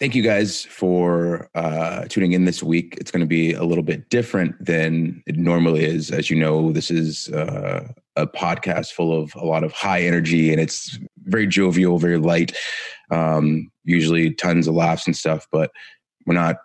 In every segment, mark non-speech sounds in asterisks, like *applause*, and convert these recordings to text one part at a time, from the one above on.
thank you guys for uh, tuning in this week. It's going to be a little bit different than it normally is. As you know, this is uh, a podcast full of a lot of high energy and it's very jovial, very light. Um, usually tons of laughs and stuff, but we're not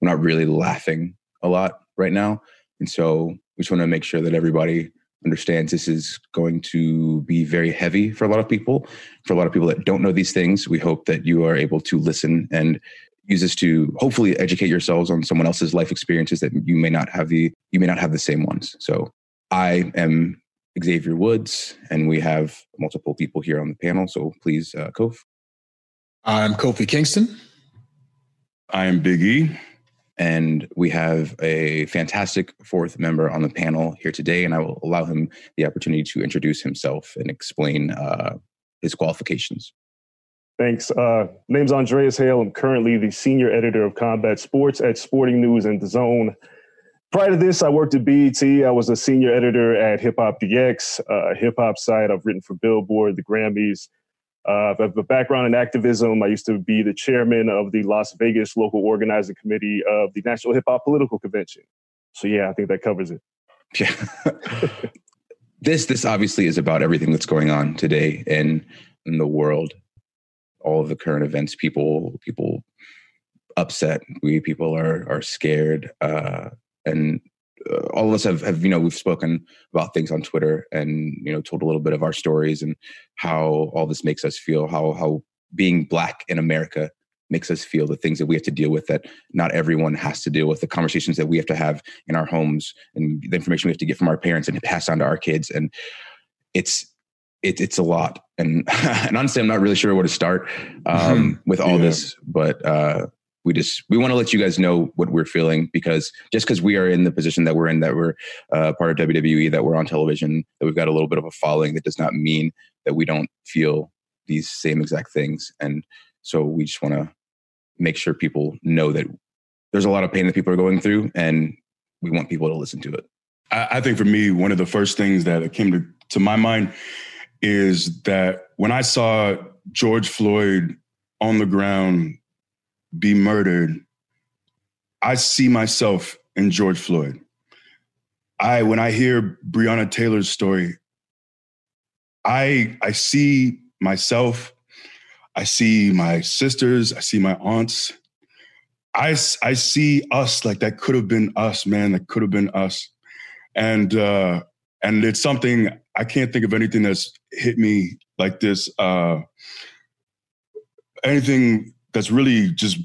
we're not really laughing a lot right now. And so we just want to make sure that everybody understands this is going to be very heavy for a lot of people. For a lot of people that don't know these things, we hope that you are able to listen and use this to hopefully educate yourselves on someone else's life experiences that you may not have the you may not have the same ones. So I am Xavier Woods, and we have multiple people here on the panel. So please, uh, Kof. I'm Kofi Kingston. I am Big E. And we have a fantastic fourth member on the panel here today, and I will allow him the opportunity to introduce himself and explain uh, his qualifications. Thanks. Uh, name's Andreas Hale. I'm currently the senior editor of combat sports at Sporting News and DAZN. Prior to this, I worked at BET. I was a senior editor at Hip Hop DX, a hip hop site. I've written for Billboard, the Grammys, uh, I have a background in activism. I used to be the chairman of the Las Vegas local organizing committee of the National Hip Hop Political Convention. So yeah, I think that covers it. Yeah. *laughs* this this obviously is about everything that's going on today in in the world. All of the current events, people people upset. We people are are scared, uh, and uh, all of us have, have, you know, we've spoken about things on Twitter and, you know, told a little bit of our stories and how all this makes us feel, how, how being black in America makes us feel the things that we have to deal with that not everyone has to deal with the conversations that we have to have in our homes and the information we have to get from our parents and pass on to our kids and it's it, it's a lot and *laughs* and honestly i'm not really sure where to start um, *laughs* with all yeah. this but uh, we just we want to let you guys know what we're feeling because just because we are in the position that we're in that we're uh, part of wwe that we're on television that we've got a little bit of a following that does not mean that we don't feel these same exact things. And so we just want to make sure people know that there's a lot of pain that people are going through and we want people to listen to it. I, I think for me one of the first things that came to, to my mind is that when i saw george floyd on the ground be murdered, I see myself in George Floyd. I when I hear Breonna Taylor's story, I I see myself, I see my sisters, I see my aunts. I I see us like that could have been us, man, that could have been us. And uh and it's something I can't think of anything that's hit me like this uh anything that's really just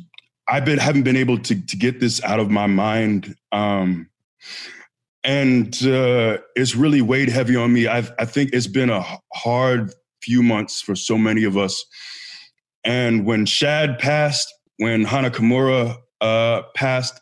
I've been haven't been able to to get this out of my mind. Um, and uh, it's really weighed heavy on me. i I think it's been a hard few months for so many of us. And when Shad passed, when Hana Kimura uh, passed,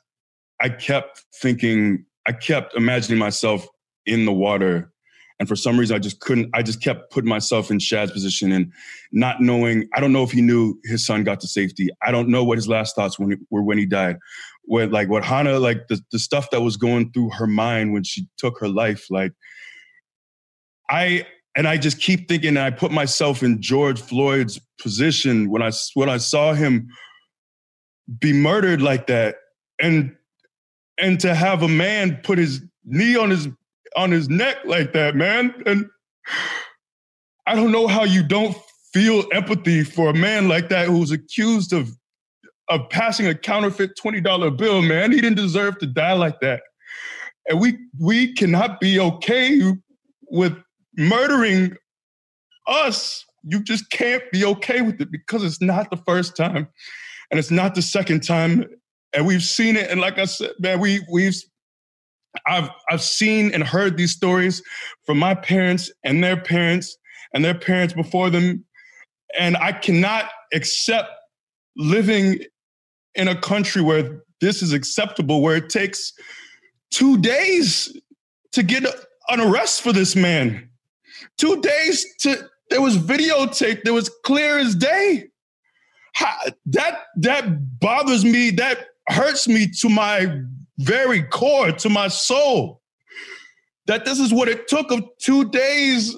I kept thinking, I kept imagining myself in the water and for some reason, I just couldn't, I just kept putting myself in Shad's position and not knowing, I don't know if he knew his son got to safety. I don't know what his last thoughts when he, were when he died. What, like what Hana, like the, the stuff that was going through her mind when she took her life, like I, and I just keep thinking, I put myself in George Floyd's position when I, when I saw him be murdered like that. And, and to have a man put his knee on his on his neck like that, man. And I don't know how you don't feel empathy for a man like that who's accused of of passing a counterfeit $20 bill, man. He didn't deserve to die like that. And we we cannot be okay with murdering us. You just can't be okay with it because it's not the first time and it's not the second time. And we've seen it. And like I said, man, we we've I've I've seen and heard these stories from my parents and their parents and their parents before them, and I cannot accept living in a country where this is acceptable, where it takes two days to get an arrest for this man. Two days to there was videotape, there was clear as day. How, that that bothers me. That hurts me to my very core, to my soul, that this is what it took of two days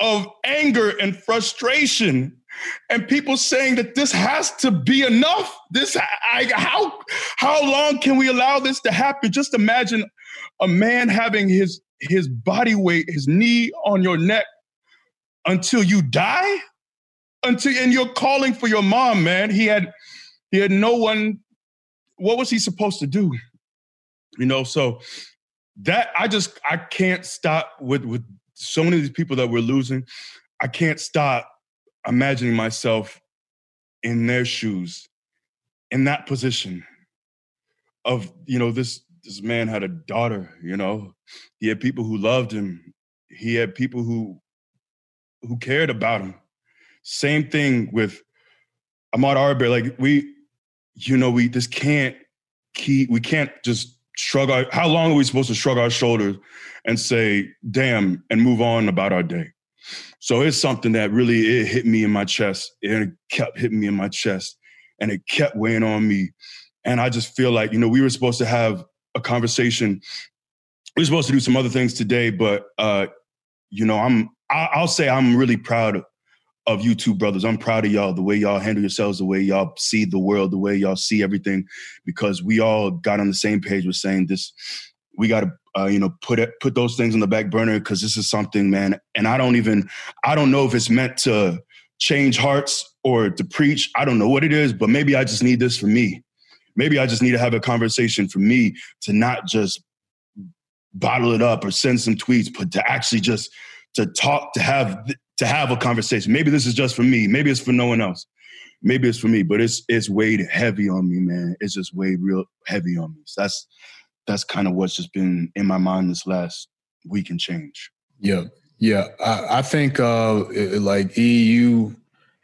of anger and frustration and people saying that this has to be enough. This, I, how, how long can we allow this to happen? Just imagine a man having his his body weight, his knee on your neck until you die, until and you're calling for your mom, man. He had he had no one. What was he supposed to do? You know, so that I just I can't stop with with so many of these people that we're losing. I can't stop imagining myself in their shoes, in that position of, you know, this this man had a daughter, you know. He had people who loved him. He had people who who cared about him. Same thing with Ahmaud Arbery. Like we, you know, we just can't keep we can't just shrug our how long are we supposed to shrug our shoulders and say, damn, and move on about our day? So it's something that really it hit me in my chest it kept hitting me in my chest and it kept weighing on me. And I just feel like, you know, we were supposed to have a conversation. We are supposed to do some other things today, but uh, you know, I'm I'll say I'm really proud of you two brothers. I'm proud of y'all, the way y'all handle yourselves, the way y'all see the world, the way y'all see everything, because we all got on the same page with saying this. We got to uh, you know, put it, put those things on the back burner because this is something, man. And I don't even, I don't know if it's meant to change hearts or to preach. I don't know what it is, but maybe I just need this for me. Maybe I just need to have a conversation for me to not just bottle it up or send some tweets, but to actually just to talk, to have to have a conversation. Maybe this is just for me. Maybe it's for no one else. Maybe it's for me, but it's it's weighed heavy on me, man. It's just weighed real heavy on me. So that's that's kind of what's just been in my mind this last week and change. Yeah, yeah. I, I think uh, like E, you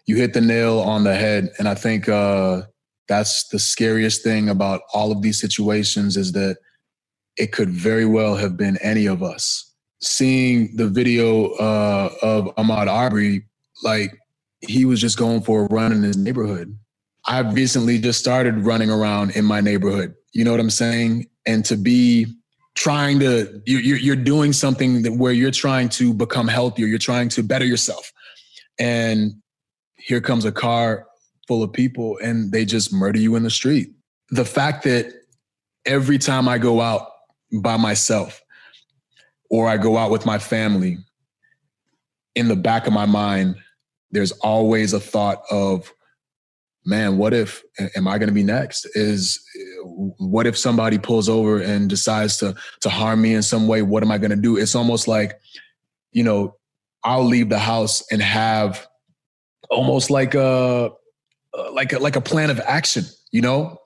you hit the nail on the head, and I think uh, that's the scariest thing about all of these situations is that it could very well have been any of us. Seeing the video uh, of Ahmaud Arbery, like he was just going for a run in his neighborhood. I've recently just started running around in my neighborhood. You know what I'm saying? and to be trying to you're, you're doing something that where you're trying to become healthier you're trying to better yourself and here comes a car full of people and they just murder you in the street the fact that every time i go out by myself or i go out with my family in the back of my mind there's always a thought of man, what if am I going to be next? Is what if somebody pulls over and decides to to harm me in some way? What am I going to do? It's almost like, you know, I'll leave the house and have almost like a uh, like a, like a plan of action, you know,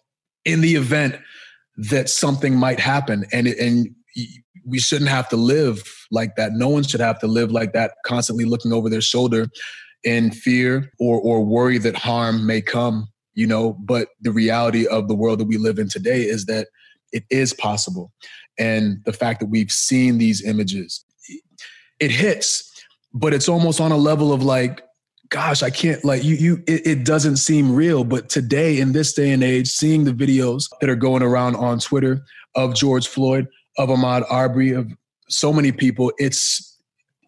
in the event that something might happen, and and we shouldn't have to live like that. No one should have to live like that, constantly looking over their shoulder in fear or or worry that harm may come you know? But the reality of the world that we live in today is that it is possible. And the fact that we've seen these images it hits but it's almost on a level of like gosh i can't like you you it, it, doesn't seem real. But today in this day and age seeing the videos that are going around on twitter of george floyd of ahmaud arbery of so many people it's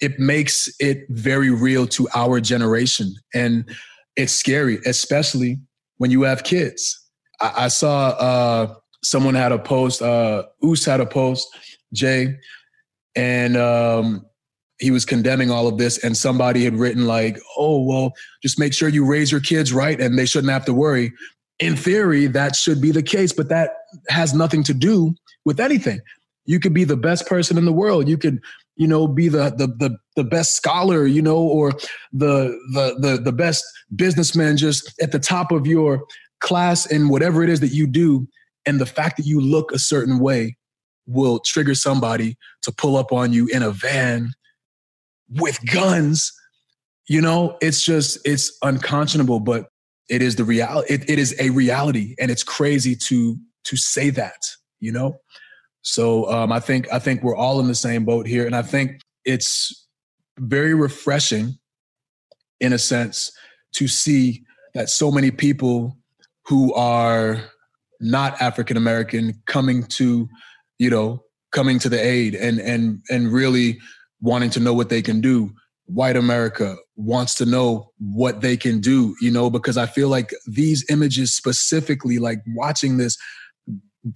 it makes it very real to our generation. And it's scary, especially when you have kids. I, I saw uh, someone had a post, uh, Oos had a post, Jay, and um, he was condemning all of this. And somebody had written, like, oh, well, just make sure you raise your kids right and they shouldn't have to worry. In theory, that should be the case, but that has nothing to do with anything. You could be the best person in the world. You could you know be the the the, the best scholar you know or the, the the the best businessman just at the top of your class in whatever it is that you do. And the fact that you look a certain way will trigger somebody to pull up on you in a van with guns. You know it's just it's unconscionable but it is the reality it, it is a reality. And it's crazy to to say that you know so um, I think I think we're all in the same boat here, and I think it's very refreshing, in a sense, to see that so many people who are not African American coming to, you know, coming to the aid and and and really wanting to know what they can do. white America wants to know what they can do, you know, because I feel like these images specifically, like watching this,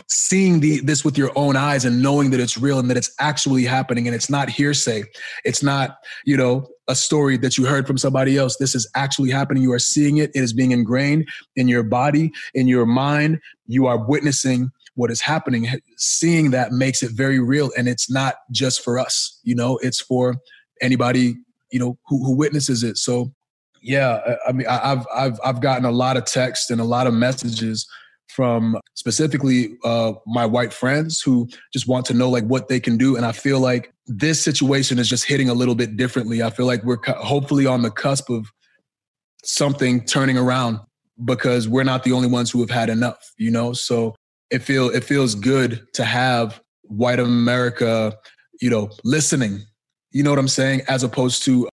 seeing the this with your own eyes and knowing that it's real and that it's actually happening and it's not hearsay. It's not, you know, a story that you heard from somebody else. This is actually happening. You are seeing it. It is being ingrained in your body, in your mind. You are witnessing what is happening. Seeing that makes it very real. And it's not just for us, you know, it's for anybody you know who, who witnesses it so yeah i mean i've i've i've gotten a lot of text and a lot of messages from specifically uh, my white friends who just want to know like what they can do. And i feel like this situation is just hitting a little bit differently. I feel like we're hopefully on the cusp of something turning around because we're not the only ones who have had enough you know? So it feel it feels good to have white america you know listening you know what I'm saying? As opposed to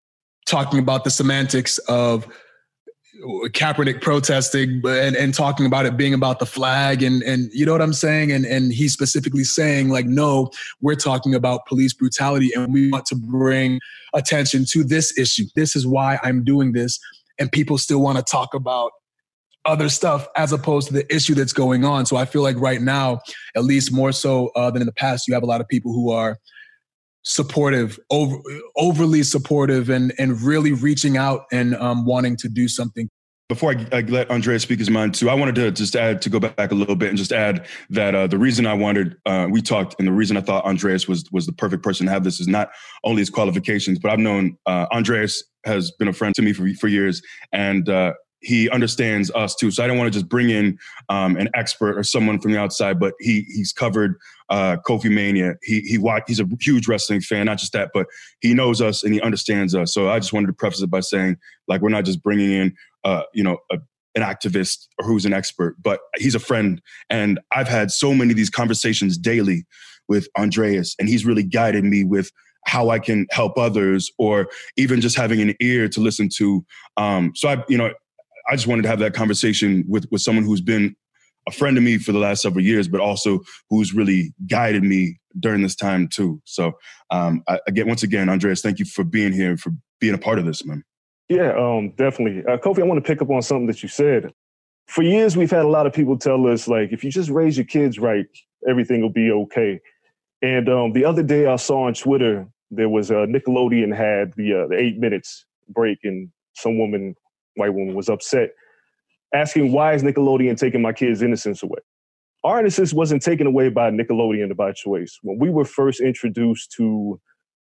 talking about the semantics of Kaepernick protesting and, and talking about it being about the flag and and you know what I'm saying? And and he's specifically saying, like, no, we're talking about police brutality and we want to bring attention to this issue. This is why I'm doing this. And people still want to talk about other stuff as opposed to the issue that's going on. So I feel like right now, at least more so uh, than in the past, you have a lot of people who are supportive, over, overly supportive, and and really reaching out and um, wanting to do something. Before I, I, let Andreas speak his mind too, I wanted to just add to go back a little bit and just add that uh, the reason I wanted uh, we talked and the reason I thought Andreas was was the perfect person to have this is not only his qualifications, but I've known uh, Andreas has been a friend to me for for years, and uh, he understands us too. So I don't want to just bring in um, an expert or someone from the outside, but he he's covered uh, Kofi Mania. He he he's a huge wrestling fan. Not just that, but he knows us and he understands us. So I just wanted to preface it by saying, like, we're not just bringing in, uh, you know, a, an activist or who's an expert, but he's a friend. And I've had so many of these conversations daily with Andreas, and he's really guided me with how I can help others, or even just having an ear to listen to. Um, so I, you know, I just wanted to have that conversation with with someone who's been a friend of me for the last several years, but also who's really guided me during this time too. So um, I, again, once again, Andreas, thank you for being here for being a part of this, man. Yeah, um, definitely. Uh, Kofi, I want to pick up on something that you said. For years, we've had a lot of people tell us, like, if you just raise your kids right, everything will be okay. And um, the other day, I saw on Twitter there was a uh, Nickelodeon had the uh, the eight minutes break, and some woman white woman was upset, asking why is Nickelodeon taking my kids' innocence away? Our innocence wasn't taken away by Nickelodeon by choice. When we were first introduced to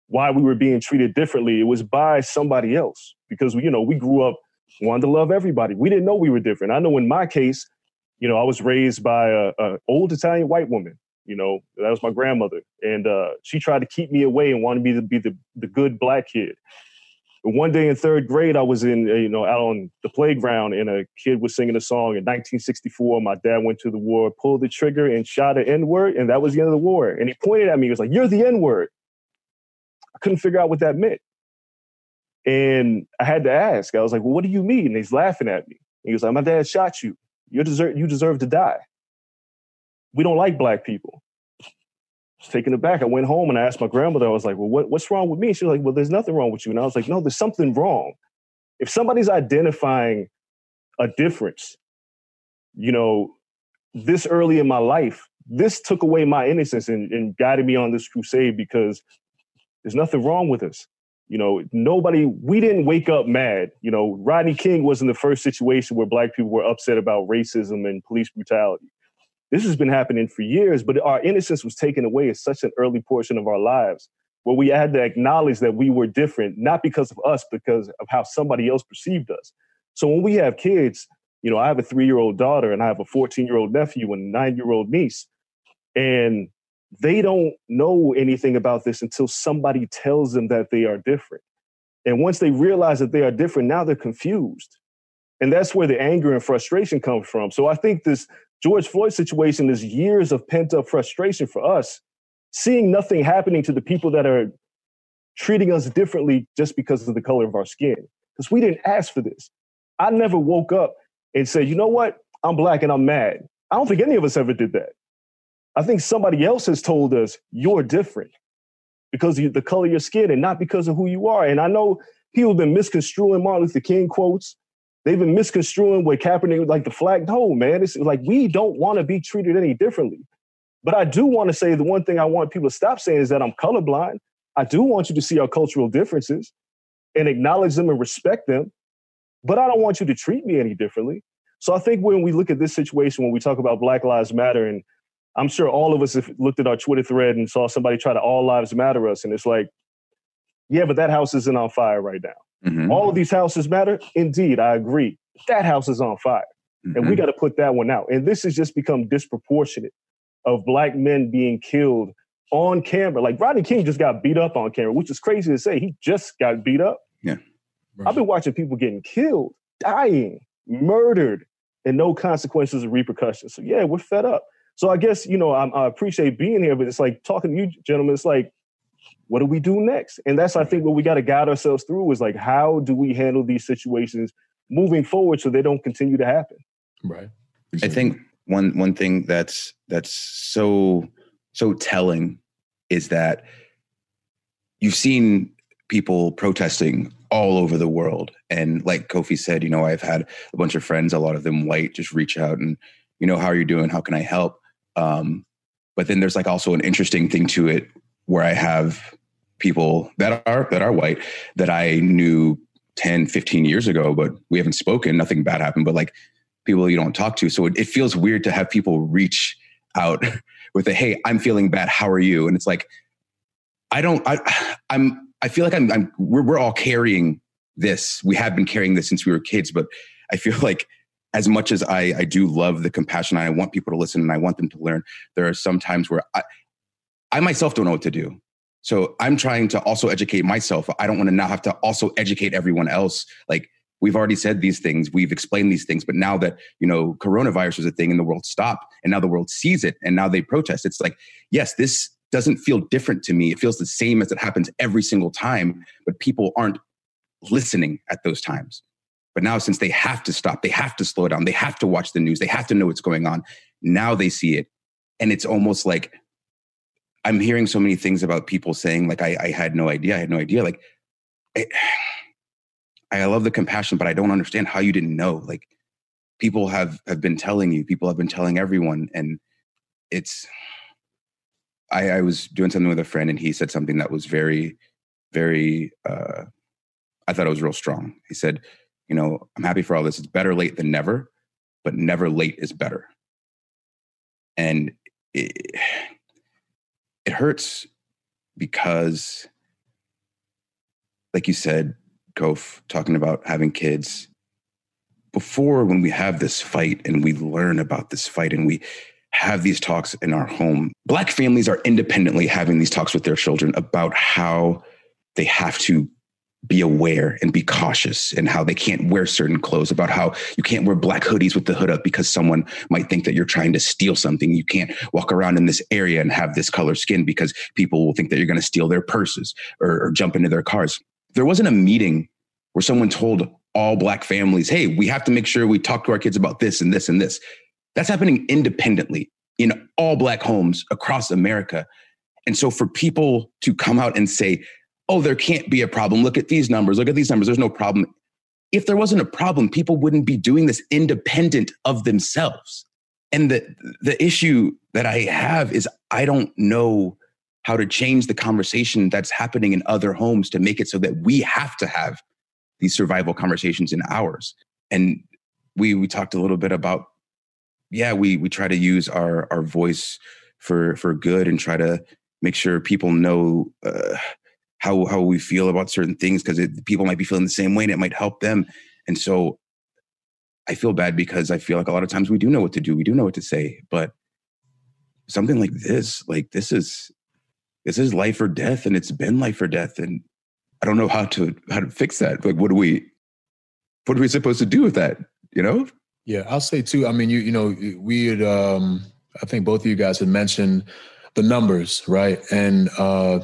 why we were being treated differently, it was by somebody else because you know we grew up wanting to love everybody. We didn't know we were different. I know in my case, you know, I was raised by a, a old Italian white woman. You know, that was my grandmother, and uh, she tried to keep me away and wanted me to be the the good black kid. One day in third grade, I was in, uh, you know, out on the playground and a kid was singing a song in 1964. My dad went to the war, pulled the trigger and shot an N word, and that was the end of the war. And he pointed at me, he was like, You're the N word. I couldn't figure out what that meant. And I had to ask. I was like, Well, what do you mean? And he's laughing at me. He was like, My dad shot you. You deserve, you deserve to die. We don't like black people was taken aback. I went home and I asked my grandmother, I was like, well, what, what's wrong with me? She was like, well, there's nothing wrong with you. And I was like, no, there's something wrong. If somebody's identifying a difference, you know, this early in my life, this took away my innocence and, and guided me on this crusade because there's nothing wrong with us. You know, nobody, we didn't wake up mad. You know, Rodney King wasn't the first situation where black people were upset about racism and police brutality. This has been happening for years, but our innocence was taken away at such an early portion of our lives where we had to acknowledge that we were different, not because of us, because of how somebody else perceived us. So when we have kids, you know, I have a three year old daughter and I have a 14 year old nephew and nine year old niece, and they don't know anything about this until somebody tells them that they are different. And once they realize that they are different, now they're confused. And that's where the anger and frustration comes from. So I think this George Floyd situation is years of pent up frustration for us, seeing nothing happening to the people that are treating us differently just because of the color of our skin. Because we didn't ask for this. I never woke up and said, you know what? I'm black and I'm mad. I don't think any of us ever did that. I think somebody else has told us you're different because of the color of your skin and not because of who you are. And I know People have been misconstruing Martin Luther King quotes. They've been misconstruing what Kaepernick like the flag. No, man, it's like we don't want to be treated any differently. But I do want to say the one thing I want people to stop saying is that I'm colorblind. I do want you to see our cultural differences and acknowledge them and respect them. But I don't want you to treat me any differently. So I think when we look at this situation, when we talk about Black Lives Matter, and I'm sure all of us have looked at our Twitter thread and saw somebody try to all lives matter us, and it's like, yeah, but that house isn't on fire right now. Mm-hmm. All of these houses matter. Indeed, I agree. That house is on fire. Mm-hmm. And we mm-hmm. got to put that one out. And this has just become disproportionate of black men being killed on camera. Like Rodney King just got beat up on camera, which is crazy to say. He just got beat up. Yeah. Right. I've been watching people getting killed, dying, murdered, and no consequences or repercussions. So yeah, we're fed up. So I guess you know I'm, i appreciate being here, but it's like talking to you, gentlemen. It's like, what do we do next? And that's I think what we got to guide ourselves through is like, how do we handle these situations moving forward so they don't continue to happen? Right. I think one one thing that's that's so so telling is that you've seen people protesting all over the world and like kofi said you know i've had a bunch of friends a lot of them white just reach out and you know how are you doing how can i help um, but then there's like also an interesting thing to it where i have people that are that are white that i knew 10 15 years ago but we haven't spoken nothing bad happened but like people you don't talk to. So it, it feels weird to have people reach out *laughs* with a, Hey, I'm feeling bad. How are you? And it's like, I don't, I, I'm, I feel like I'm, I'm we're, we're all carrying this. We have been carrying this since we were kids, but I feel *laughs* like as much as I, I do love the compassion, I want people to listen and I want them to learn. There are some times where I, I myself don't know what to do. So I'm trying to also educate myself. I don't want to now have to also educate everyone else. Like we've already said these things we've explained these things but now that you know coronavirus was a thing and the world stopped and now the world sees it and now they protest it's like yes this doesn't feel different to me it feels the same as it happens every single time but people aren't listening at those times but now since they have to stop they have to slow down they have to watch the news they have to know what's going on now they see it and it's almost like i'm hearing so many things about people saying like i, I had no idea i had no idea like it, *sighs* I love the compassion, but I don't understand how you didn't know. Like people have have been telling you, people have been telling everyone, and it's. I, I was doing something with a friend, and he said something that was very, very. Uh, I thought it was real strong. He said, "You know, I'm happy for all this. It's better late than never, but never late is better." And it, it hurts because, like you said, Kof talking about having kids. Before, when we have this fight and we learn about this fight and we have these talks in our home, Black families are independently having these talks with their children about how they have to be aware and be cautious and how they can't wear certain clothes about how you can't wear black hoodies with the hood up because someone might think that you're trying to steal something you can't walk around in this area and have this color skin because people will think that you're going to steal their purses or, or, jump into their cars there wasn't a meeting where someone told all black families, hey, we have to make sure we talk to our kids about this and this and this. That's happening independently in all black homes across America. And so for people to come out and say, oh, there can't be a problem. Look at these numbers. Look at these numbers. There's no problem. If there wasn't a problem, people wouldn't be doing this independent of themselves. And the, the issue that I have is I don't know how to change the conversation that's happening in other homes to make it so that we have to have these survival conversations in ours. And we we talked a little bit about yeah, we we try to use our our voice for for good and try to make sure people know uh, how how we feel about certain things because people might be feeling the same way and it might help them. And so I feel bad because I feel like a lot of times we do know what to do, we do know what to say, but something like this, like this is this is life or death and it's been life or death and i don't know how to how to fix that. Like what do we what are we supposed to do with that you know? Yeah i'll say too i mean you you know we had um i think both of you guys had mentioned the numbers right? And uh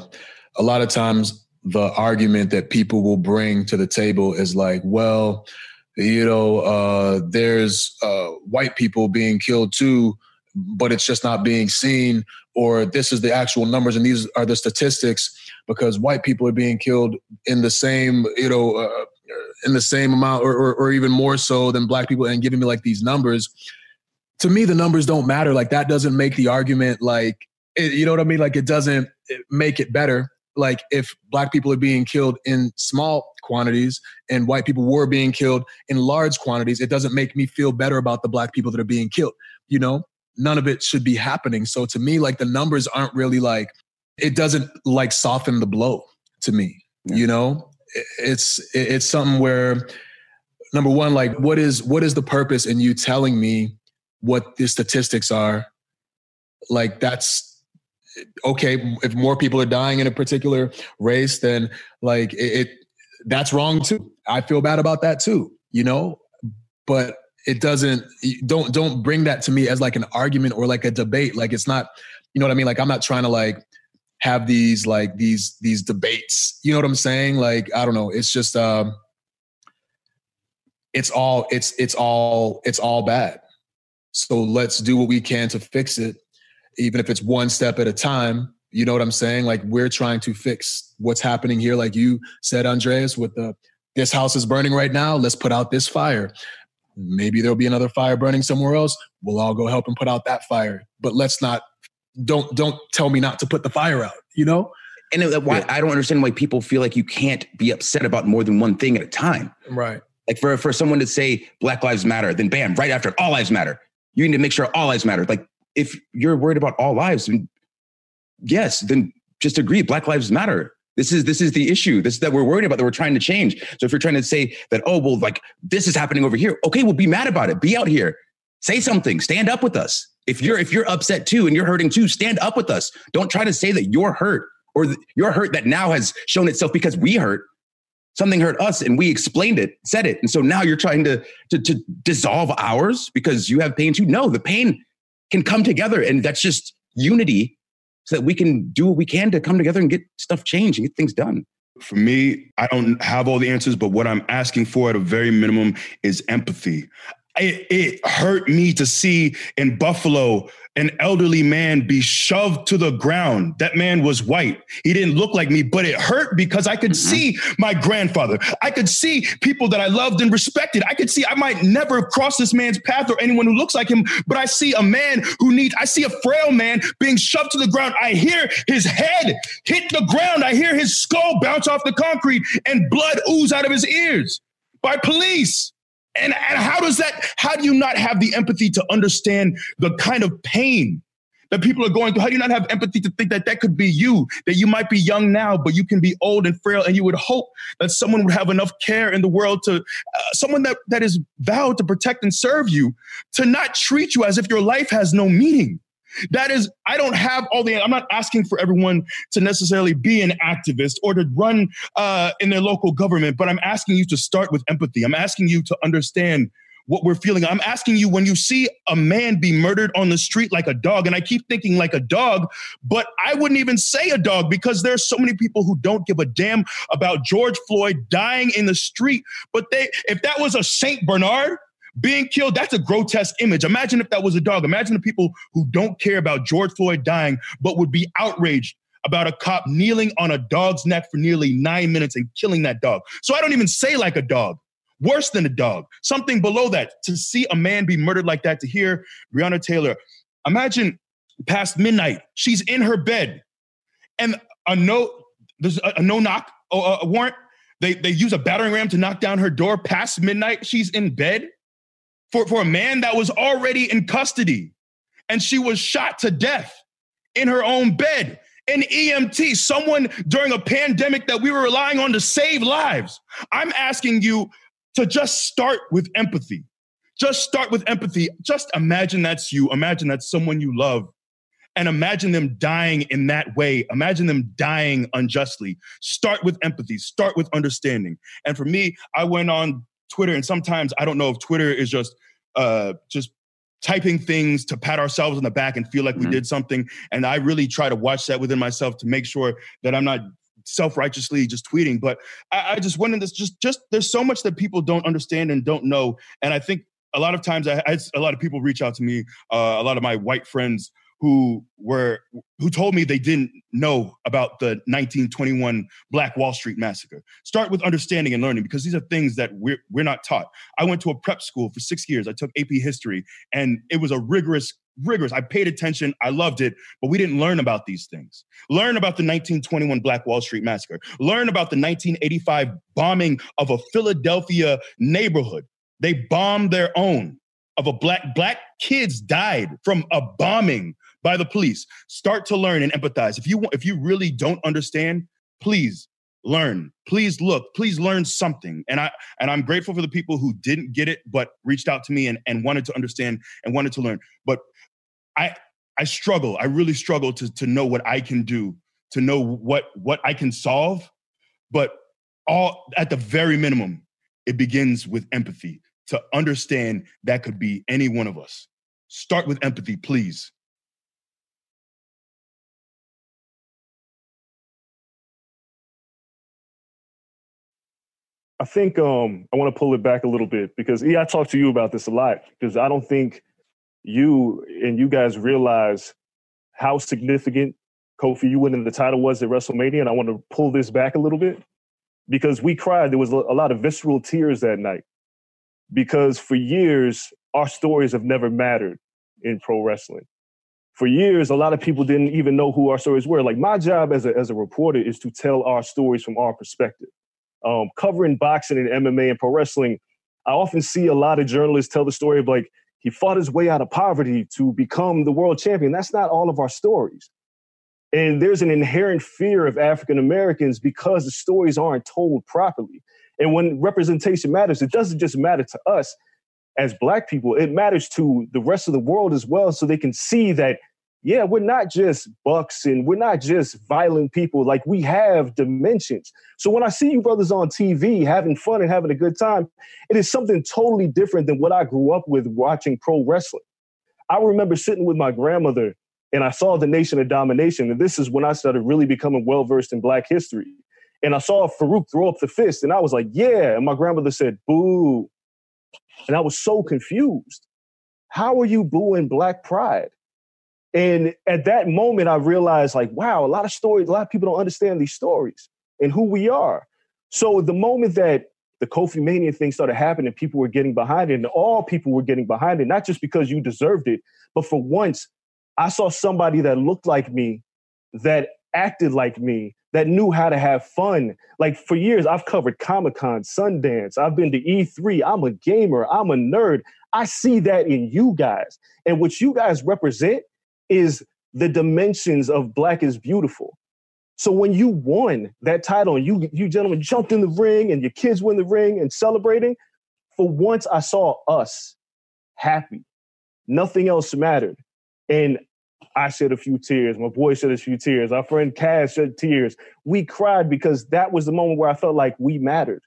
a lot of times the argument that people will bring to the table is like well you know uh there's uh white people being killed too but it's just not being seen or this is the actual numbers and these are the statistics because white people are being killed in the same you know uh, in the same amount or, or, or even more so than black people and giving me like these numbers. To me the numbers don't matter. Like that doesn't make the argument like it, you know what i mean? Like it doesn't make it better like if black people are being killed in small quantities and white people were being killed in large quantities it doesn't make me feel better about the black people that are being killed you know? None of it should be happening. So to me like the numbers aren't really like it doesn't like soften the blow to me yeah. you know? It's it's something where number one like what is what is the purpose in you telling me what the statistics are? Like that's okay if more people are dying in a particular race then like it, it that's wrong too. I feel bad about that too you know? But it doesn't don't don't bring that to me as like an argument or like a debate. Like it's not you know what i mean? Like i'm not trying to like have these like these these debates. You know what i'm saying? Like i don't know. It's just um it's all it's it's all it's all bad. So let's do what we can to fix it even if it's one step at a time. You know what I'm saying? Like we're trying to fix what's happening here. Like you said, Andreas, with the this house is burning right now. Let's put out this fire. Maybe there'll be another fire burning somewhere else. We'll all go help and put out that fire. But let's not don't don't tell me not to put the fire out. You know. And uh, why yeah. I don't understand why people feel like you can't be upset about more than one thing at a time. Right. Like for for someone to say Black Lives Matter, then bam, right after All Lives Matter, you need to make sure all lives matter. Like if you're worried about all lives, yes, then just agree. Black lives matter. This is this is the issue. This that we're worried about that we're trying to change. So if you're trying to say that, oh well, like this is happening over here, okay, well, be mad about it. Be out here, say something, stand up with us. If you're if you're upset too and you're hurting too, stand up with us. Don't try to say that you're hurt or you're hurt that now has shown itself because we hurt. Something hurt us and we explained it, said it, and so now you're trying to to, to dissolve ours because you have pain too. No, the pain can come together. And that's just unity so that we can do what we can to come together and get stuff changed and get things done. For me, I don't have all the answers, but what I'm asking for at a very minimum is empathy. It, it hurt me to see in Buffalo an elderly man be shoved to the ground. That man was white. He didn't look like me, but it hurt because I could mm-hmm. see my grandfather. I could see people that I loved and respected. I could see I might never cross this man's path or anyone who looks like him, but I see a man who needs, I see a frail man being shoved to the ground. I hear his head hit the ground. I hear his skull bounce off the concrete and blood ooze out of his ears by police. And, and how does that, how do you not have the empathy to understand the kind of pain that people are going through? How do you not have empathy to think that that could be you, that you might be young now, but you can be old and frail, and you would hope that someone would have enough care in the world to, uh, someone that, that is vowed to protect and serve you, to not treat you as if your life has no meaning. That is, I don't have all the, I'm not asking for everyone to necessarily be an activist or to run uh, in their local government, but I'm asking you to start with empathy. I'm asking you to understand what we're feeling. I'm asking you when you see a man be murdered on the street like a dog, and I keep thinking like a dog, but I wouldn't even say a dog because there's so many people who don't give a damn about George Floyd dying in the street. But they, if that was a Saint Bernard, being killed, that's a grotesque image. Imagine if that was a dog. Imagine the people who don't care about George Floyd dying, but would be outraged about a cop kneeling on a dog's neck for nearly nine minutes and killing that dog. So I don't even say like a dog. Worse than a dog, something below that. To see a man be murdered like that, to hear Breonna Taylor, imagine past midnight, she's in her bed, and a no, there's a, a no knock a warrant. They they use a battering ram to knock down her door past midnight. She's in bed for, for a man that was already in custody and she was shot to death in her own bed. An EMT, someone during a pandemic that we were relying on to save lives. I'm asking you to just start with empathy. Just start with empathy. Just imagine that's you. Imagine that's someone you love. And imagine them dying in that way. Imagine them dying unjustly. Start with empathy. Start with understanding. And for me, I went on Twitter, and sometimes I don't know if Twitter is just uh, just typing things to pat ourselves on the back and feel like mm-hmm. we did something. And I really try to watch that within myself to make sure that I'm not self-righteously just tweeting. But I, I just wanted this just just there's so much that people don't understand and don't know. And I think a lot of times I, I a lot of people reach out to me, uh, a lot of my white friends who were who told me they didn't know about the 1921 Black Wall Street massacre. Start with understanding and learning because these are things that we're we're not taught. I went to a prep school for 6 years. I took AP history and it was a rigorous rigorous. I paid attention. I loved it, but we didn't learn about these things. Learn about the 1921 Black Wall Street massacre. Learn about the 1985 bombing of a Philadelphia neighborhood. They bombed their own of a black black kids died from a bombing by the police. Start to learn and empathize. If you if you really don't understand, please learn. Please look. Please learn something. And I and I'm grateful for the people who didn't get it but reached out to me and, and wanted to understand and wanted to learn. But I I struggle. I really struggle to to know what I can do, to know what what I can solve. But all at the very minimum, it begins with empathy to understand that could be any one of us. Start with empathy, please. I think um, I want to pull it back a little bit because yeah, I talked to you about this a lot because I don't think you and you guys realize how significant Kofi you winning the title was at WrestleMania, and I want to pull this back a little bit because we cried. There was a lot of visceral tears that night because for years our stories have never mattered in pro wrestling. For years, a lot of people didn't even know who our stories were. Like my job as a as a reporter is to tell our stories from our perspective. Um, covering boxing and MMA and pro wrestling, I often see a lot of journalists tell the story of like he fought his way out of poverty to become the world champion. That's not all of our stories. And there's an inherent fear of African Americans because the stories aren't told properly. And when representation matters, it doesn't just matter to us as Black people, it matters to the rest of the world as well, so they can see that, yeah, we're not just bucks and we're not just violent people. Like we have dimensions. So when I see you brothers on TV having fun and having a good time, it is something totally different than what I grew up with watching pro wrestling. I remember sitting with my grandmother and I saw the Nation of Domination. And this is when I started really becoming well versed in Black history. And I saw Faarooq throw up the fist, and I was like, yeah. And my grandmother said, boo. And I was so confused. How are you booing Black pride? And at that moment, I realized, like, wow, a lot of stories, a lot of people don't understand these stories and who we are. So the moment that the Kofi Mania thing started happening, people were getting behind it, and all people were getting behind it, not just because you deserved it, but for once, I saw somebody that looked like me, that acted like me, that knew how to have fun. Like for years, I've covered Comic Con, Sundance, I've been to E3. I'm a gamer, I'm a nerd. I see that in you guys. And what you guys represent is the dimensions of Black is Beautiful. So when you won that title and you, you gentlemen jumped in the ring and your kids in the ring and celebrating, for once I saw us happy. Nothing else mattered. And I shed a few tears. My boy shed a few tears. Our friend Cass shed tears. We cried because that was the moment where I felt like we mattered.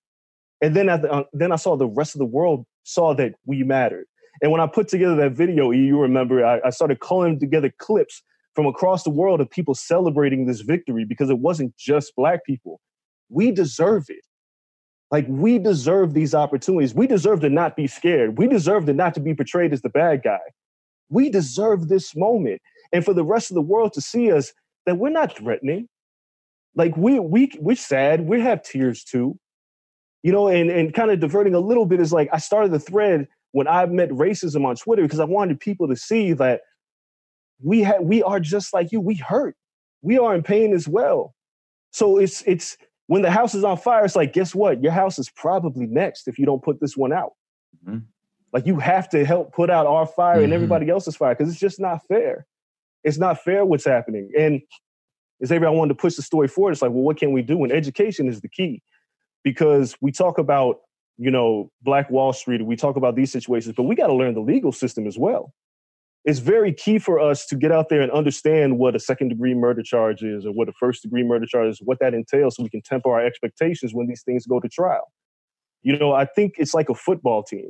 And then, the, uh, then I saw the rest of the world saw that we mattered. And when I put together that video, you remember, I, I started calling together clips from across the world of people celebrating this victory because it wasn't just Black people. We deserve it. Like we deserve these opportunities. We deserve to not be scared. We deserve to not to be portrayed as the bad guy. We deserve this moment and for the rest of the world to see us that we're not threatening. Like we we we're sad, we have tears too. You know, and and kind of diverting a little bit is like I started the thread when I met racism on Twitter because I wanted people to see that we had we are just like you. We hurt. We are in pain as well. So it's it's when the house is on fire, it's like, guess what? Your house is probably next if you don't put this one out. Mm-hmm. Like you have to help put out our fire mm-hmm. and everybody else's fire because it's just not fair it's not fair what's happening. And Xavier, I wanted to push the story forward. It's like, well, what can we do? And education is the key because we talk about, you know, Black Wall Street, we talk about these situations, but we got to learn the legal system as well. It's very key for us to get out there and understand what a second degree murder charge is or what a first degree murder charge is, what that entails, so we can temper our expectations when these things go to trial. You know, I think it's like a football team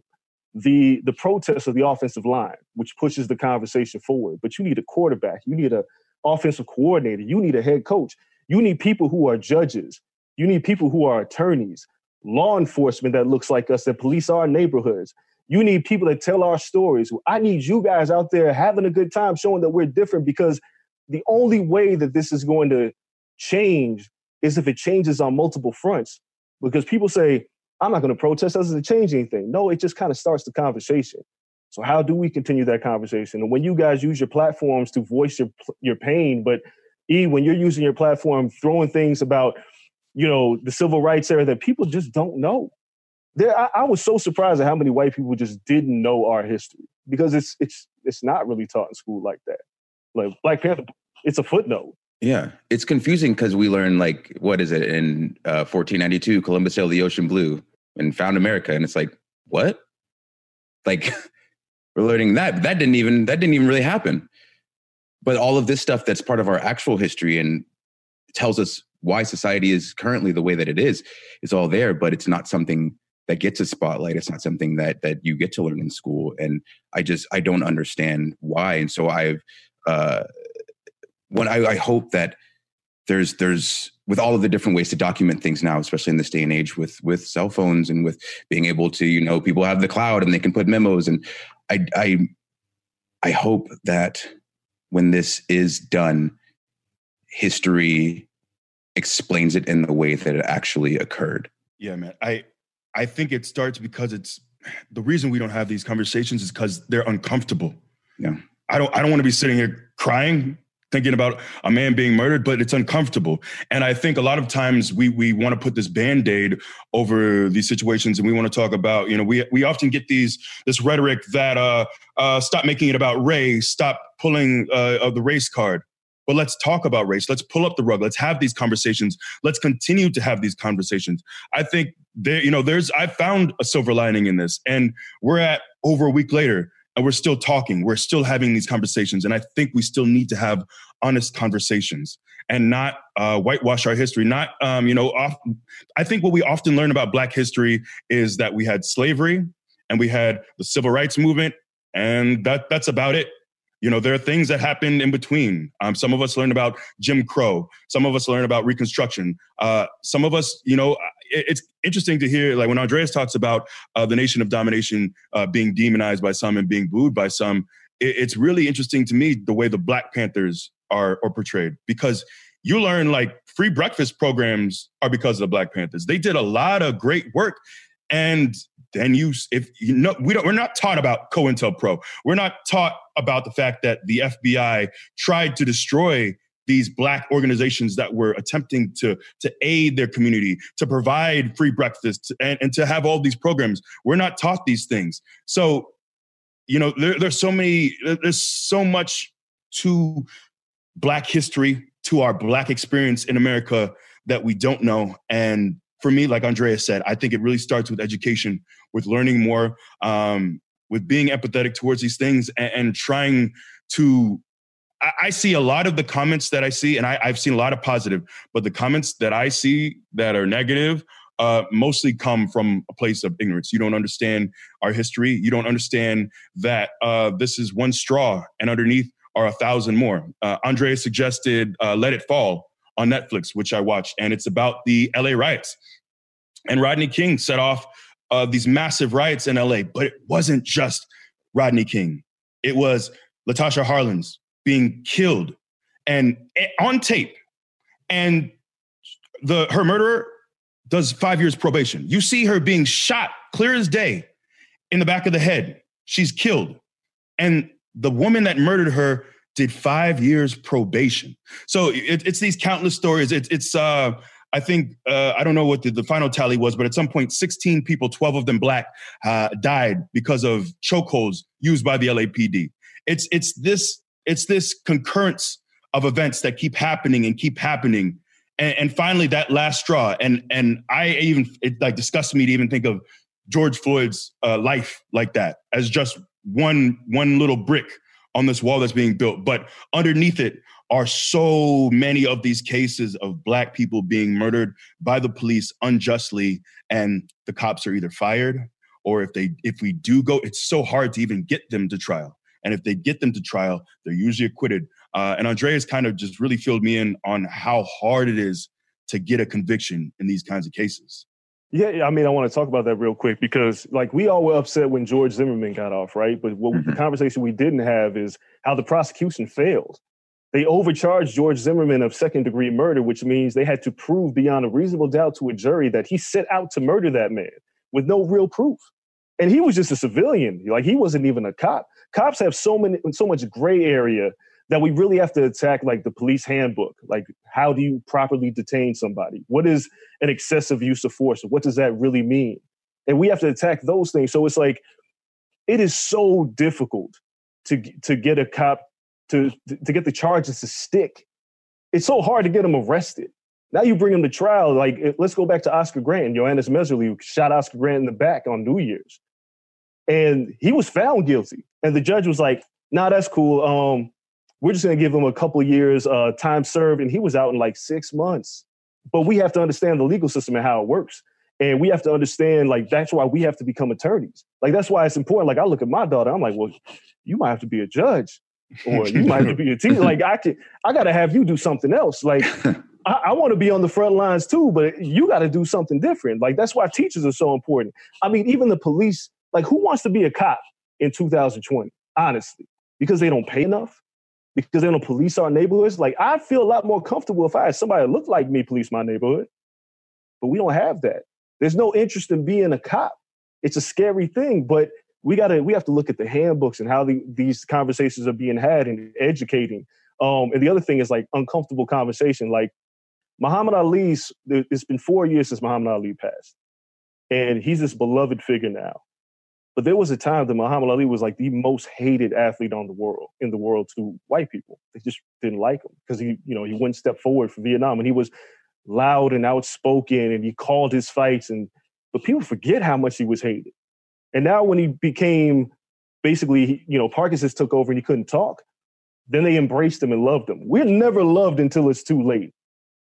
the the protest of the offensive line, which pushes the conversation forward. But you need a quarterback, you need a offensive coordinator, you need a head coach, you need people who are judges, you need people who are attorneys, law enforcement that looks like us that police our neighborhoods. You need people that tell our stories. I need you guys out there having a good time, showing that we're different because the only way that this is going to change is if it changes on multiple fronts. Because people say, I'm not going to protest, doesn't change anything. No, it just kind of starts the conversation. So how do we continue that conversation? And when you guys use your platforms to voice your your pain, but E, when you're using your platform, throwing things about, you know, the civil rights era that people just don't know. There, I, I was so surprised at how many white people just didn't know our history because it's it's it's not really taught in school like that. Like Black Panther, it's a footnote. Yeah, it's confusing because we learn like what is it in uh, 1492? Columbus sailed the ocean blue and found America, and it's like what? Like *laughs* we're learning that that didn't even that didn't even really happen but all of this stuff that's part of our actual history and tells us why society is currently the way that it is is all there but it's not something that gets a spotlight. It's not something that that you get to learn in school. And i just i don't understand why. And so i've uh when i, I hope that there's there's with all of the different ways to document things now especially in this day and age with with cell phones and with being able to you know people have the cloud and they can put memos. And i i i hope that when this is done history explains it in the way that it actually occurred yeah man i i think it starts because it's the reason we don't have these conversations is because they're uncomfortable yeah i don't i don't want to be sitting here crying thinking about a man being murdered, but it's uncomfortable. And I think a lot of times we we want to put this band-aid over these situations and we want to talk about, you know, we we often get these this rhetoric that uh uh stop making it about race, stop pulling uh of the race card. But let's talk about race. Let's pull up the rug. Let's have these conversations. Let's continue to have these conversations. I think there, you know, there's I found a silver lining in this. And we're at over a week later and we're still talking we're still having these conversations and i think we still need to have honest conversations and not uh, whitewash our history not um, you know off, i think what we often learn about black history is that we had slavery and we had the civil rights movement and that that's about it you know there are things that happen in between. Um, some of us learn about jim crow. Some of us learn about reconstruction. Uh, some of us you know it's interesting to hear like when andreas talks about uh, the nation of domination uh, being demonized by some and being booed by some it, it's really interesting to me the way the black panthers are, are portrayed. Because you learn like free breakfast programs are because of the black panthers. They did a lot of great work. And then you if you know we don't we're not taught about COINTELPRO. We're not taught about the fact that the FBI tried to destroy these black organizations that were attempting to to aid their community to provide free breakfast and, and to have all these programs we're not taught these things so you know there, there's so many there's so much to black history to our black experience in america that we don't know and for me like Andreas said i think it really starts with education with learning more um, with being empathetic towards these things and, and trying to I, see a lot of the comments that I see, and I, have seen a lot of positive, but the comments that I see that are negative uh, mostly come from a place of ignorance. You don't understand our history. You don't understand that uh, this is one straw, and underneath are a thousand more. Uh, Andreas suggested uh, "Let It Fall" on Netflix, which I watched, and it's about the LA riots. And Rodney King set off uh, these massive riots in LA, but it wasn't just Rodney King. It was Latasha Harlins, being killed and eh, on tape. And the her murderer does five years probation. You see her being shot clear as day in the back of the head. She's killed. And the woman that murdered her did five years probation. So it, it's these countless stories. It, it's, uh, I think, uh, I don't know what the, the, final tally was, but at some point, 16 people, 12 of them black, uh, died because of chokeholds used by the LAPD. It's, it's this it's this concurrence of events that keep happening and keep happening. And, and finally, that last straw. And and I even it like disgusts me to even think of George Floyd's uh, life like that as just one one little brick on this wall that's being built. But underneath it are so many of these cases of black people being murdered by the police unjustly, and the cops are either fired or if they if we do go, it's so hard to even get them to trial. And if they get them to trial, they're usually acquitted. Uh, and Andreas kind of just really filled me in on how hard it is to get a conviction in these kinds of cases. Yeah, I mean, I want to talk about that real quick because, like, we all were upset when George Zimmerman got off, right? But what mm-hmm. the conversation we didn't have is how the prosecution failed. They overcharged George Zimmerman of second degree murder, which means they had to prove beyond a reasonable doubt to a jury that he set out to murder that man with no real proof. And he was just a civilian, like he wasn't even a cop. Cops have so many, so much gray area that we really have to attack like the police handbook. Like, how do you properly detain somebody? What is an excessive use of force? What does that really mean? And we have to attack those things. So it's like, it is so difficult to to get a cop to to get the charges to stick. It's so hard to get them arrested. Now you bring them to trial. Like, let's go back to Oscar Grant and Johannes Mehserle shot Oscar Grant in the back on New Year's, and he was found guilty. And the judge was like, "Nah, that's cool. Um, we're just going to give him a couple years uh, time served," and he was out in like six months. But we have to understand the legal system and how it works. And we have to understand, like, that's why we have to become attorneys. Like, that's why it's important. Like, I look at my daughter, I'm like, well, you might have to be a judge or you might have to be a teacher. Like, I can, I got to have you do something else. Like, *laughs* I, I want to be on the front lines too, but you got to do something different. Like, that's why teachers are so important. I mean, even the police, like, who wants to be a cop in 2020, honestly? Because they don't pay enough? Because they don't police our neighborhoods? Like, I feel a lot more comfortable if I had somebody that looked like me police my neighborhood. But we don't have that. There's no interest in being a cop. It's a scary thing, but we gotta we have to look at the handbooks and how the, these conversations are being had and educating. Um, and the other thing is like uncomfortable conversation. Like Muhammad Ali's, it's been four years since Muhammad Ali passed, and he's this beloved figure now. But there was a time that Muhammad Ali was like the most hated athlete on the world in the world to white people. They just didn't like him because he, you know, he wouldn't step forward for Vietnam, and he was loud and outspoken and he called his fights and but people forget how much he was hated. And now when he became basically, you know, Parkinson's took over and he couldn't talk, then they embraced him and loved him. We're never loved until it's too late.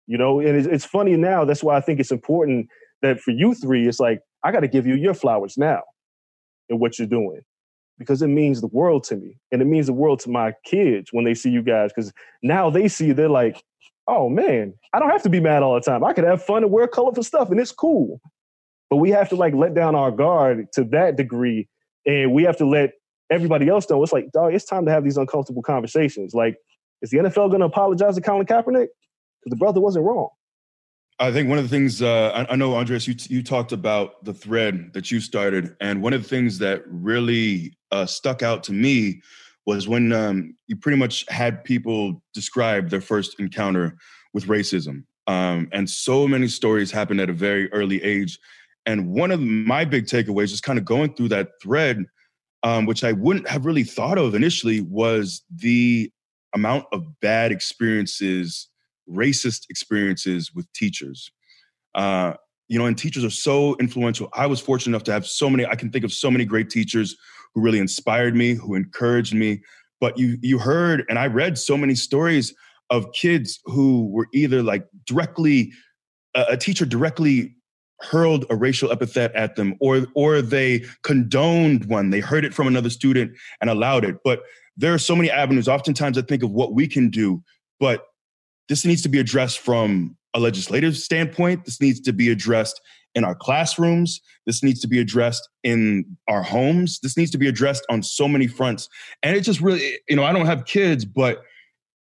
You know, and it's, it's funny now. That's why I think it's important that for you three, it's like, I got to give you your flowers now and what you're doing because it means the world to me and it means the world to my kids when they see you guys because now they see they're like oh man, I don't have to be mad all the time. I could have fun and wear colorful stuff, and it's cool. But we have to like let down our guard to that degree, and we have to let everybody else know it's like, dog, it's time to have these uncomfortable conversations. Like, is the NFL going to apologize to Colin Kaepernick? Because the brother wasn't wrong. I think one of the things uh, I, I, know, Andreas, you you talked about the thread that you started, and one of the things that really uh, stuck out to me was when um, you pretty much had people describe their first encounter with racism. Um, and so many stories happened at a very early age. And one of my big takeaways, just kind of going through that thread, um, which I wouldn't have really thought of initially, was the amount of bad experiences, racist experiences with teachers. Uh, you know, and teachers are so influential. I was fortunate enough to have so many, I can think of so many great teachers who really inspired me, who encouraged me. But you you heard and I read so many stories of kids who were either like directly a, a teacher directly hurled a racial epithet at them or or they condoned one they heard it from another student and allowed it but there are so many avenues oftentimes i think of what we can do but this needs to be addressed from a legislative standpoint this needs to be addressed in our classrooms. This needs to be addressed in our homes. This needs to be addressed on so many fronts. And it just really, you know, I don't have kids, but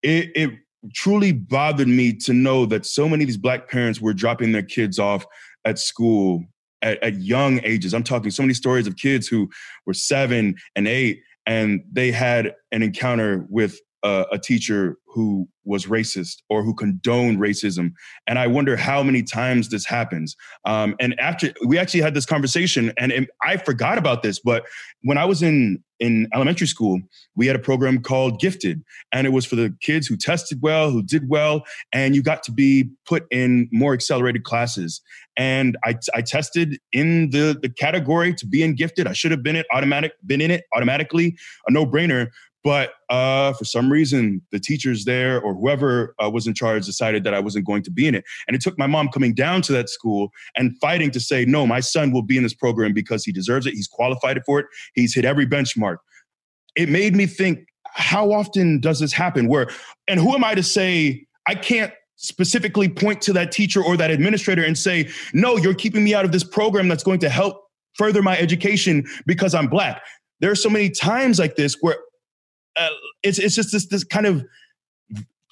it, it truly bothered me to know that so many of these black parents were dropping their kids off at school at, at young ages. I'm talking so many stories of kids who were seven and eight, and they had an encounter with a, a teacher who was racist or who condoned racism. And I wonder how many times this happens. Um, and after we actually had this conversation, and, and I forgot about this, but when I was in in elementary school, we had a program called Gifted, and it was for the kids who tested well, who did well, and you got to be put in more accelerated classes. And I, I tested in the the category to be in Gifted. I should have been it automatic, been in it automatically, a no brainer. But uh, for some reason, the teachers there or whoever uh, was in charge decided that I wasn't going to be in it. And it took my mom coming down to that school and fighting to say, no, my son will be in this program because he deserves it. He's qualified for it. He's hit every benchmark. It made me think, how often does this happen? Where, and who am I to say, I can't specifically point to that teacher or that administrator and say, no, you're keeping me out of this program that's going to help further my education because I'm black. There are so many times like this where uh, it's, it's just this, this kind of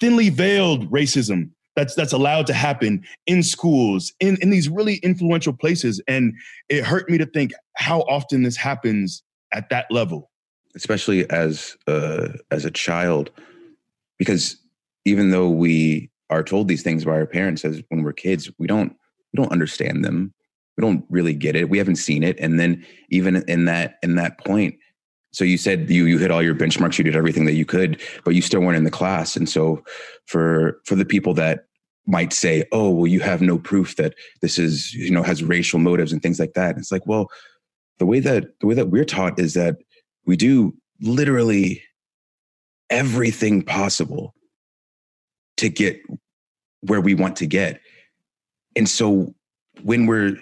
thinly veiled racism that's that's allowed to happen in schools in in these really influential places. And it hurt me to think how often this happens at that level. Especially as uh, as a child because even though we are told these things by our parents as when we're kids we don't we don't understand them. We don't really get it. We haven't seen it. And then even in that in that point so you said you you hit all your benchmarks you did everything that you could but you still weren't in the class. And so for for the people that might say oh well you have no proof that this is you know has racial motives and things like that it's like well the way that the way that we're taught is that we do literally everything possible to get where we want to get. And so when we're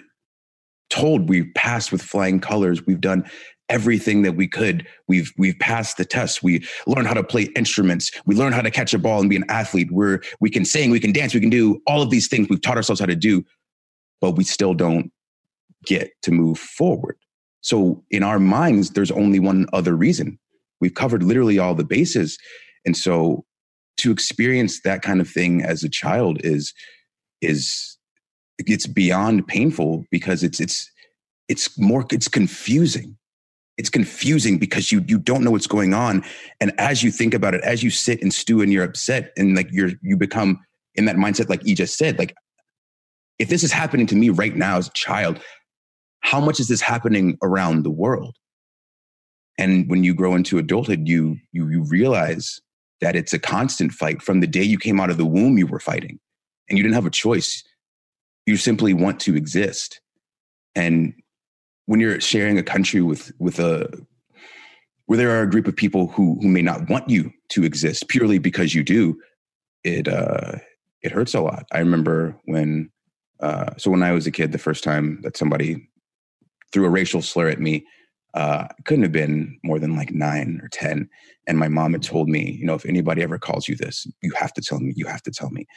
told we passed with flying colors we've done everything that we could. We've we've passed the tests. We learn how to play instruments. We learn how to catch a ball and be an athlete. We're we can sing, we can dance, we can do all of these things. We've taught ourselves how to do, but we still don't get to move forward. So in our minds, there's only one other reason. We've covered literally all the bases. And so to experience that kind of thing as a child is is it's beyond painful because it's it's it's more it's confusing it's confusing because you you don't know what's going on. And as you think about it as you sit and stew and you're upset and like you're you become in that mindset like you just said like if this is happening to me right now as a child how much is this happening around the world? And when you grow into adulthood you you you realize that it's a constant fight from the day you came out of the womb you were fighting. And you didn't have a choice. You simply want to exist. And when you're sharing a country with with a where there are a group of people who who may not want you to exist purely because you do, it uh, it hurts a lot. I remember when uh, so when I was a kid, the first time that somebody threw a racial slur at me, uh, couldn't have been more than like nine or ten. And my mom had told me, you know, if anybody ever calls you this, you have to tell me. You have to tell me.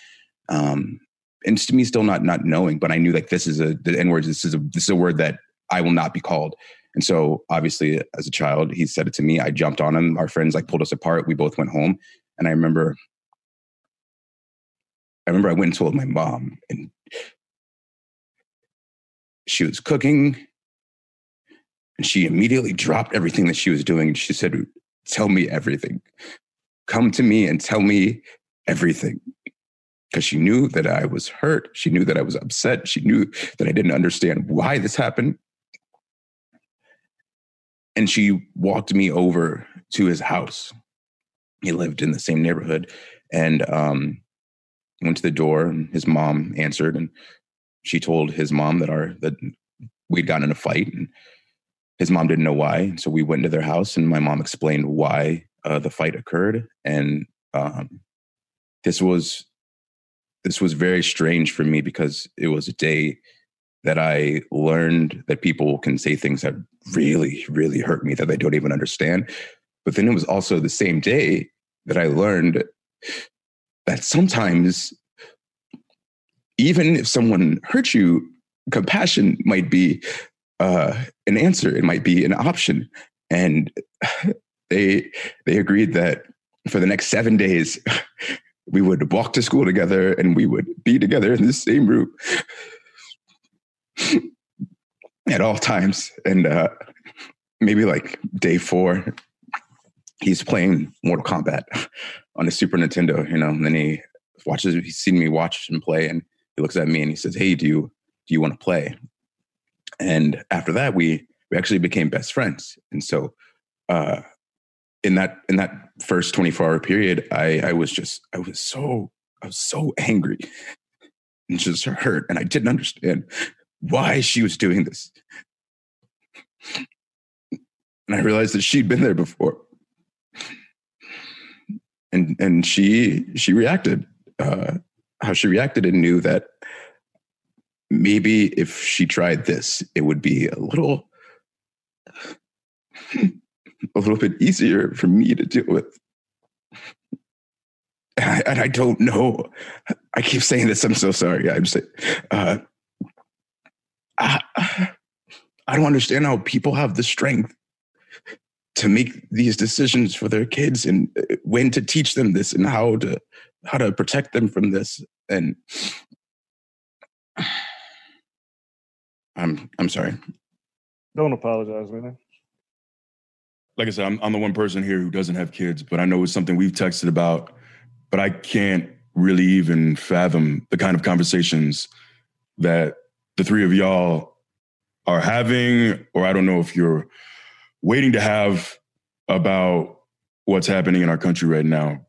Um, and to me, still not not knowing, but I knew like this is a the N word. This is a this is a word that I will not be called. And so obviously as a child, he said it to me. I jumped on him. Our friends like pulled us apart. We both went home. And I remember I remember I went and told my mom and she was cooking and she immediately dropped everything that she was doing. And she said, Tell me everything. Come to me and tell me everything. Because she knew that I was hurt. She knew that I was upset. She knew that I didn't understand why this happened and she walked me over to his house. He lived in the same neighborhood, and um, went to the door. And his mom answered, and she told his mom that our that we'd gotten in a fight, and his mom didn't know why. So we went into their house, and my mom explained why uh, the fight occurred, and um, this was this was very strange for me because it was a day that I learned that people can say things that really, really hurt me that they don't even understand. But then it was also the same day that I learned that sometimes, even if someone hurts you, compassion might be uh, an answer. It might be an option. And *laughs* they they agreed that for the next seven days, *laughs* we would walk to school together and we would be together in the same room *laughs* at all times. And uh, maybe like day four, he's playing Mortal Kombat *laughs* on the Super Nintendo, you know, and then he watches, he's seen me watch him play and he looks at me and he says, Hey, do you, do you want to play? And after that, we, we actually became best friends. And so, uh, in that, in that first 24 hour period, I, I was just, I was so, I was so angry and just hurt. And I didn't understand why she was doing this. And I realized that she'd been there before. And and she she reacted uh, how she reacted and knew that maybe if she tried this, it would be a little a little bit easier for me to deal with. And I, and I don't know I keep saying this. I'm so sorry. I'm saying, uh, I, *sighs* I don't understand how people have the strength to make these decisions for their kids and uh, when to teach them this and how to how to protect them from this. And *sighs* i'm i'm sorry. Don't apologize man. Like i said I'm, I'm the one person here who doesn't have kids but i know it's something we've texted about but i can't really even fathom the kind of conversations that the three of y'all are having or i don't know if you're waiting to have about what's happening in our country right now.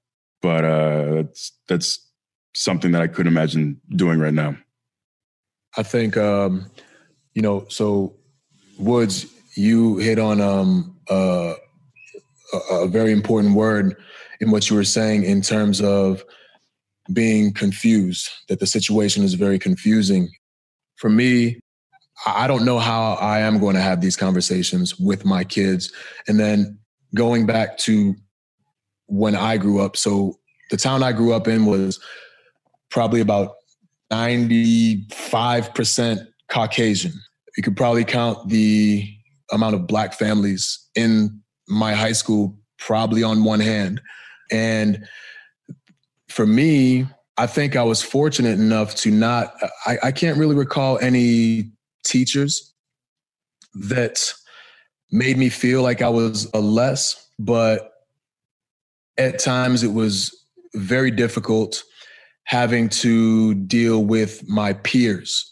But uh, that's that's something that I couldn't imagine doing right now. I think um, you know. So Woods, you hit on um, uh, a, a very important word in what you were saying in terms of being confused. That the situation is very confusing. For me, I don't know how I am going to have these conversations with my kids. And then going back to when I grew up, so the town I grew up in was probably about 95% Caucasian. You could probably count the amount of black families in my high school probably on one hand. And for me, I think I was fortunate enough to not, I, I can't really recall any teachers that made me feel like I was a less, but at times it was very difficult having to deal with my peers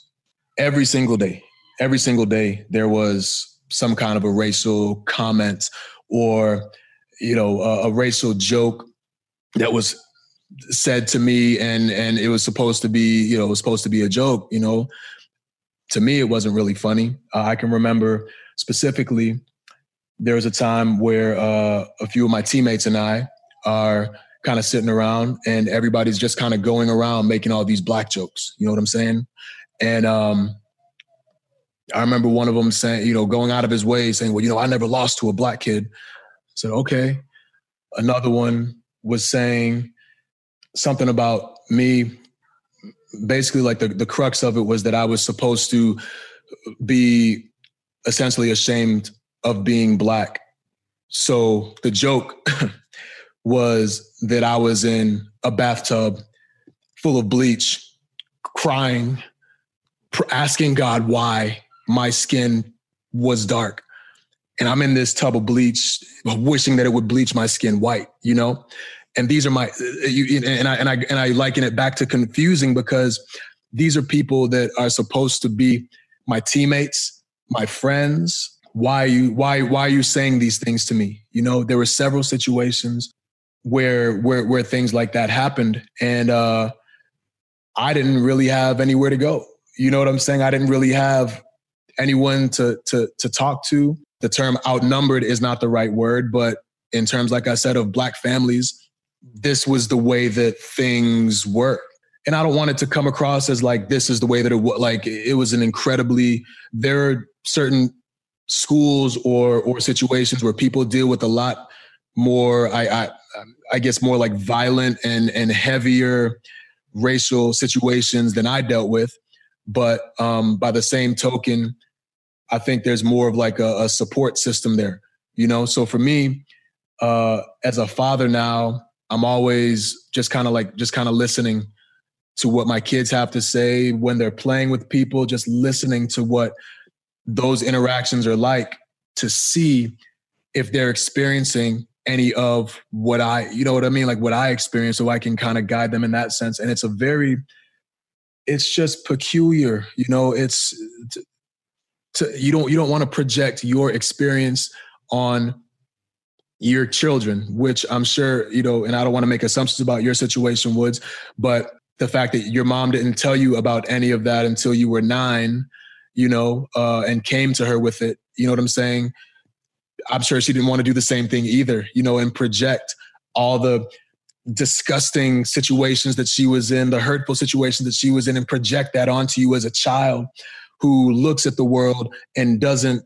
every single day. Every single day, there was some kind of a racial comment or, you know, a, a racial joke that was said to me and and it was supposed to be you know it was supposed to be a joke you know to me, it wasn't really funny. Uh, I can remember specifically there was a time where uh, a few of my teammates and I are kind of sitting around and everybody's just kind of going around making all these black jokes. You know what I'm saying? And um, I remember one of them saying, you know, going out of his way saying, well, you know, I never lost to a black kid. I said, okay. Another one was saying something about me basically like the, the crux of it was that I was supposed to be essentially ashamed of being black. So the joke *laughs* was that I was in a bathtub full of bleach, crying, asking God why my skin was dark. And I'm in this tub of bleach, wishing that it would bleach my skin white, you know? And these are my you, and I and I and I liken it back to confusing because these are people that are supposed to be my teammates, my friends. Why are you why why are you saying these things to me? You know, there were several situations where where where things like that happened, and uh, I didn't really have anywhere to go. You know what I'm saying? I didn't really have anyone to to to talk to. The term outnumbered is not the right word, but in terms, like I said, of black families, this was the way that things work. And I don't want it to come across as like this is the way that it was. Like it was an incredibly. There are certain schools or or situations where people deal with a lot more. I I, I guess more like violent and and heavier racial situations than I dealt with. But um, by the same token, I think there's more of like a, a support system there. You know, so for me, uh, as a father now, I'm always just kind of like just kind of listening to what my kids have to say when they're playing with people, just listening to what those interactions are like to see if they're experiencing any of what I, you know what I mean? Like what I experience, so I can kind of guide them in that sense. And it's a very, it's just peculiar, you know, it's, to, to, you don't, you don't want to project your experience on your children, which I'm sure, you know, and I don't want to make assumptions about your situation, Woods, but the fact that your mom didn't tell you about any of that until you were nine, you know, uh, and came to her with it, you know what I'm saying? I'm sure she didn't want to do the same thing either, you know, and project all the disgusting situations that she was in, the hurtful situations that she was in, and project that onto you as a child who looks at the world and doesn't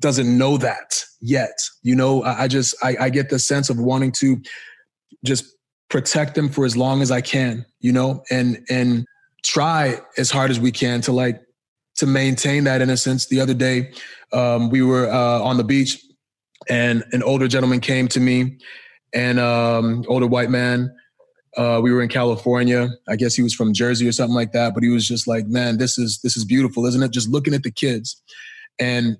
doesn't know that yet. You know, I, I just I, I get the sense of wanting to just protect them for as long as I can, you know, and and try as hard as we can to like to maintain that innocence. The other day, um, we were uh, on the beach, and an older gentleman came to me, and um, older white man. Uh, we were in California. I guess he was from Jersey or something like that. But he was just like, "Man, this is this is beautiful, isn't it?" Just looking at the kids, and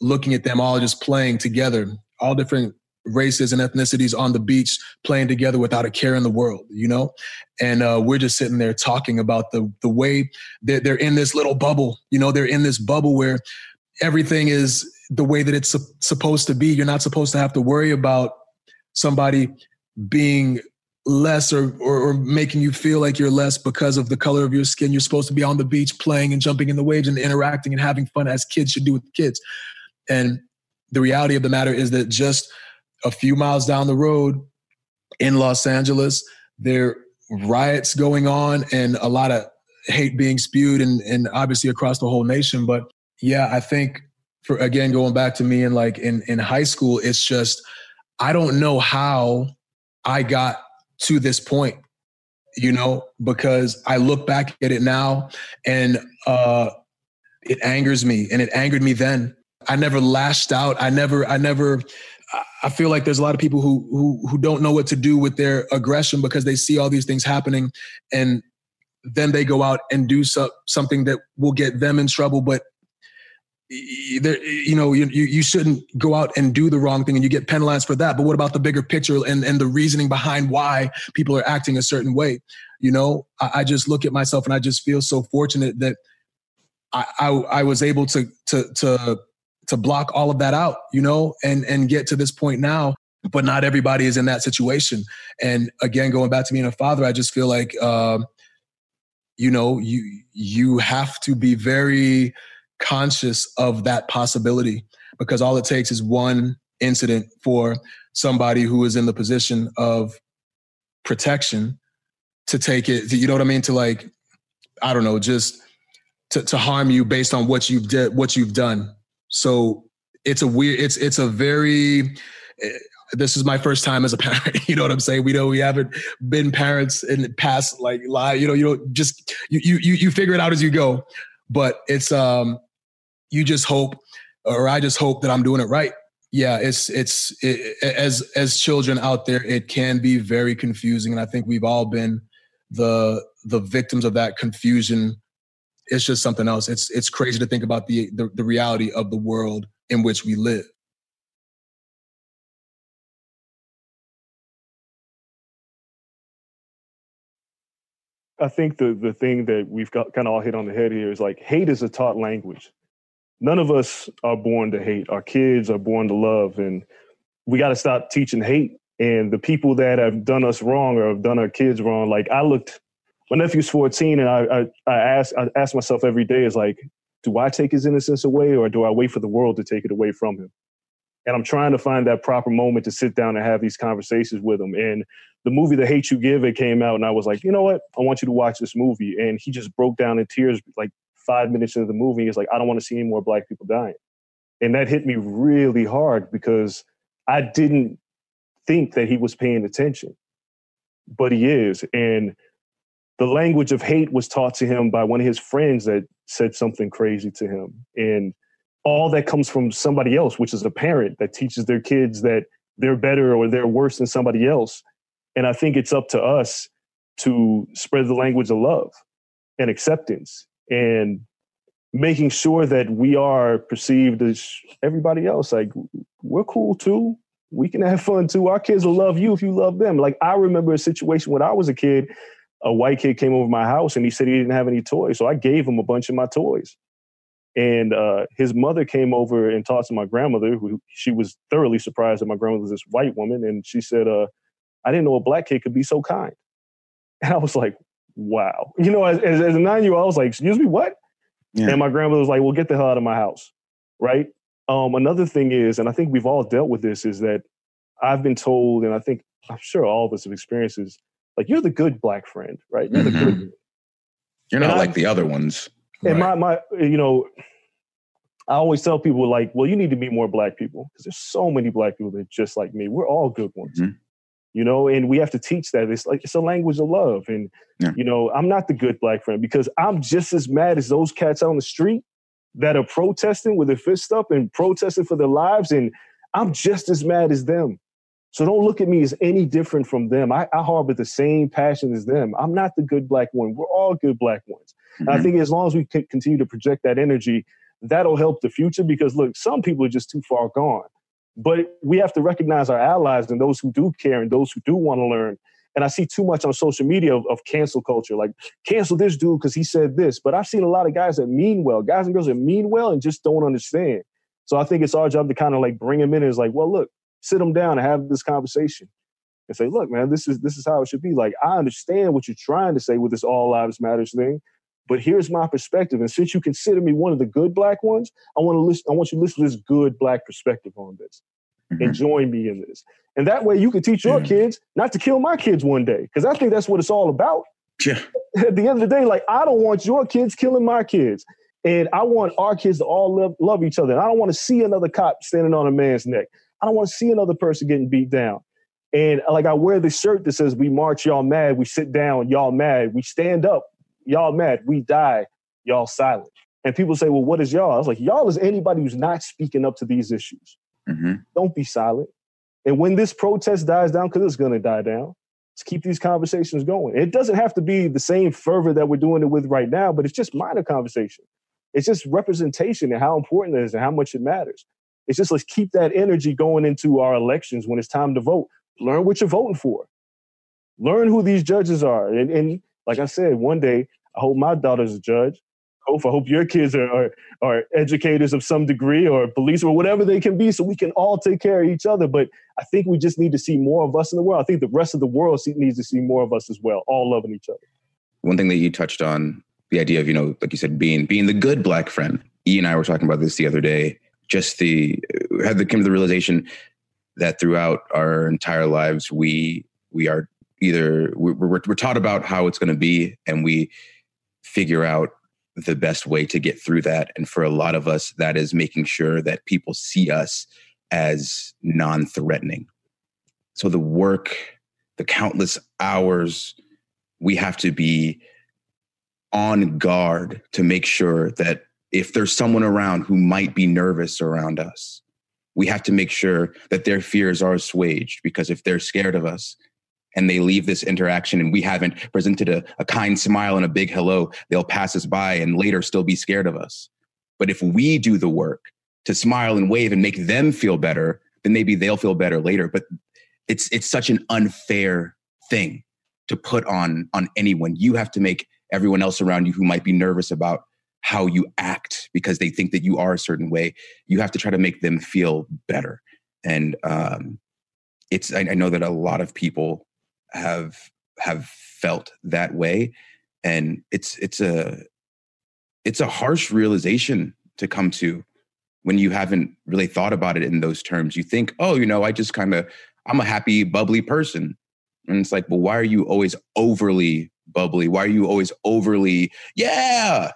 looking at them all just playing together, all different races and ethnicities on the beach playing together without a care in the world you know? And uh, we're just sitting there talking about the the way they're, they're in this little bubble you know? They're in this bubble where everything is the way that it's su- supposed to be. You're not supposed to have to worry about somebody being less or, or, or making you feel like you're less because of the color of your skin. You're supposed to be on the beach playing and jumping in the waves and interacting and having fun as kids should do with kids and the reality of the matter is that just a few miles down the road in Los Angeles, there riots going on and a lot of hate being spewed and, and obviously across the whole nation. But yeah, I think for again going back to me and like in, in high school, it's just I don't know how I got to this point, you know, because I look back at it now and uh it angers me and it angered me then. I never lashed out. I never I never I feel like there's a lot of people who who who don't know what to do with their aggression because they see all these things happening, and then they go out and do so, something that will get them in trouble. But you know, you, you shouldn't go out and do the wrong thing and you get penalized for that. But what about the bigger picture and, and the reasoning behind why people are acting a certain way? You know, I, I just look at myself and I just feel so fortunate that I, I, I was able to to to to block all of that out, you know, and and get to this point now. But not everybody is in that situation. And again, going back to being a father, I just feel like, um, you know, you you have to be very conscious of that possibility because all it takes is one incident for somebody who is in the position of protection to take it. You know what I mean? To like, I don't know, just to, to harm you based on what you've did, what you've done. So it's a weird, it's it's a very eh, this is my first time as a *laughs* parent. You know what I'm saying? We know we haven't been parents in the past, like live. You know, you know, just you you you figure it out as you go. But it's um, you just hope, or I just hope that I'm doing it right. Yeah, it's it's it, as as children out there, it can be very confusing, and I think we've all been the the victims of that confusion it's just something else. It's it's crazy to think about the, the, the reality of the world in which we live. I think the the thing that we've got kind of all hit on the head here is like hate is a taught language. None of us are born to hate. Our kids are born to love, and we got to stop teaching hate. And the people that have done us wrong or have done our kids wrong, like I looked my nephew's 14 and I, I, I ask I ask myself every day is like, do I take his innocence away or do I wait for the world to take it away from him? And I'm trying to find that proper moment to sit down and have these conversations with him. And the movie The Hate You Give, it came out and I was like, you know what? I want you to watch this movie. And he just broke down in tears like five minutes into the movie. He's like, I don't want to see any more black people dying. And that hit me really hard because I didn't think that he was paying attention. But he is. And the language of hate was taught to him by one of his friends that said something crazy to him. And all that comes from somebody else, which is a parent that teaches their kids that they're better or they're worse than somebody else. And I think it's up to us to spread the language of love and acceptance and making sure that we are perceived as everybody else. Like, we're cool too. We can have fun too. Our kids will love you if you love them. Like, I remember a situation when I was a kid a white kid came over my house and he said he didn't have any toys. So I gave him a bunch of my toys. And uh, his mother came over and talked to my grandmother, who she was thoroughly surprised that my grandmother was this white woman. And she said, uh, I didn't know a black kid could be so kind. *laughs* And I was like, wow. You know, as, as, as a nine year old, I was like, excuse me, what? Yeah. And my grandmother was like, well, get the hell out of my house. Right. Um, another thing is, and I think we've all dealt with this, is that I've been told, and I think I'm sure all of us have experienced this, like you're the good black friend, right? You're mm-hmm. the good. You're not and like I, the other ones. And right. my my you know, I always tell people like, well, you need to meet more black people because there's so many black people that just like me. We're all good ones. Mm-hmm. you know, and we have to teach that. It's like it's a language of love. And, yeah. you know, I'm not the good black friend because I'm just as mad as those cats on the street that are protesting with their fists up and protesting for their lives. And I'm just as mad as them. So don't look at me as any different from them. I, I harbor the same passion as them. I'm not the good black one. We're all good black ones. Mm-hmm. I think as long as we can continue to project that energy, that'll help the future because look, some people are just too far gone. But we have to recognize our allies and those who do care and those who do want to learn. And I see too much on social media of, of cancel culture, like cancel this dude because he said this. But I've seen a lot of guys that mean well, guys and girls that mean well and just don't understand. So I think it's our job to kind of like bring them in and is like, well, look, sit them down and have this conversation and say, look, man, this is this is how it should be. Like, I understand what you're trying to say with this all lives matters thing, but here's my perspective. And since you consider me one of the good black ones, I want to listen, I want you to listen to this good black perspective on this. Mm-hmm. And join me in this. And that way you can teach your kids not to kill my kids one day. Because I think that's what it's all about. Yeah. *laughs* At the end of the day, like I don't want your kids killing my kids. And I want our kids to all love, love each other. And I don't want to see another cop standing on a man's neck. I don't want to see another person getting beat down. And like I wear this shirt that says, "We march, y'all mad. We sit down, y'all mad. We stand up, y'all mad. We die, y'all silent." And people say, "Well, what is y'all?" I was like, "Y'all is anybody who's not speaking up to these issues. Mm-hmm. Don't be silent. And when this protest dies down, because it's going to die down, let's keep these conversations going. It doesn't have to be the same fervor that we're doing it with right now, but it's just minor conversation. It's just representation and how important it is and how much it matters. It's just let's keep that energy going into our elections when it's time to vote. Learn what you're voting for. Learn who these judges are. And, and like I said, one day I hope my daughter's a judge. Hope I hope your kids are, are, are educators of some degree or police or whatever they can be, so we can all take care of each other. But I think we just need to see more of us in the world. I think the rest of the world needs to see more of us as well, all loving each other. One thing that you touched on, the idea of you know, like you said, being being the good black friend. E and I were talking about this the other day just the had the came to the realization that throughout our entire lives we we are either we're, we're, we're taught about how it's going to be and we figure out the best way to get through that. And for a lot of us that is making sure that people see us as non-threatening. So the work the countless hours we have to be on guard to make sure that if there's someone around who might be nervous around us, we have to make sure that their fears are assuaged because if they're scared of us and they leave this interaction and we haven't presented a, a kind smile and a big hello, they'll pass us by and later still be scared of us. But if we do the work to smile and wave and make them feel better, then maybe they'll feel better later. But it's it's such an unfair thing to put on on anyone. You have to make everyone else around you who might be nervous about how you act because they think that you are a certain way. You have to try to make them feel better. And um, it's I, I know that a lot of people have have felt that way, and it's it's a it's a harsh realization to come to when you haven't really thought about it in those terms. You think, oh, you know, I just kind of I'm a happy, bubbly person. And it's like, well, why are you always overly bubbly? Why are you always overly, yeah,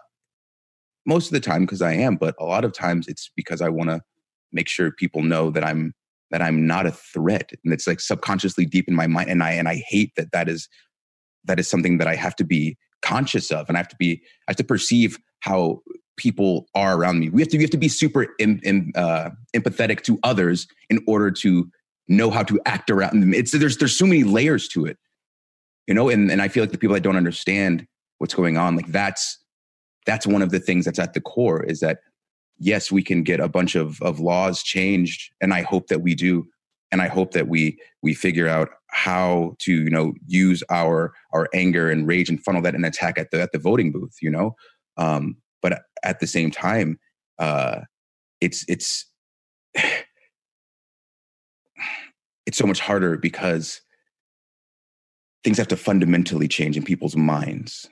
most of the time because I am, but a lot of times it's because I want to make sure people know that I'm that I'm not a threat, and it's like subconsciously deep in my mind. And I and I hate that that is that is something that I have to be conscious of, and I have to be I have to perceive how people are around me. We have to we have to be super uh, empathetic to others in order to know how to act around them. It's there's there's so many layers to it, you know. And and I feel like the people that don't understand what's going on, like that's that's one of the things that's at the core is that yes we can get a bunch of of laws changed and i hope that we do and i hope that we we figure out how to you know use our our anger and rage and funnel that and attack at the at the voting booth you know? Um but at the same time uh it's it's *sighs* it's so much harder because things have to fundamentally change in people's minds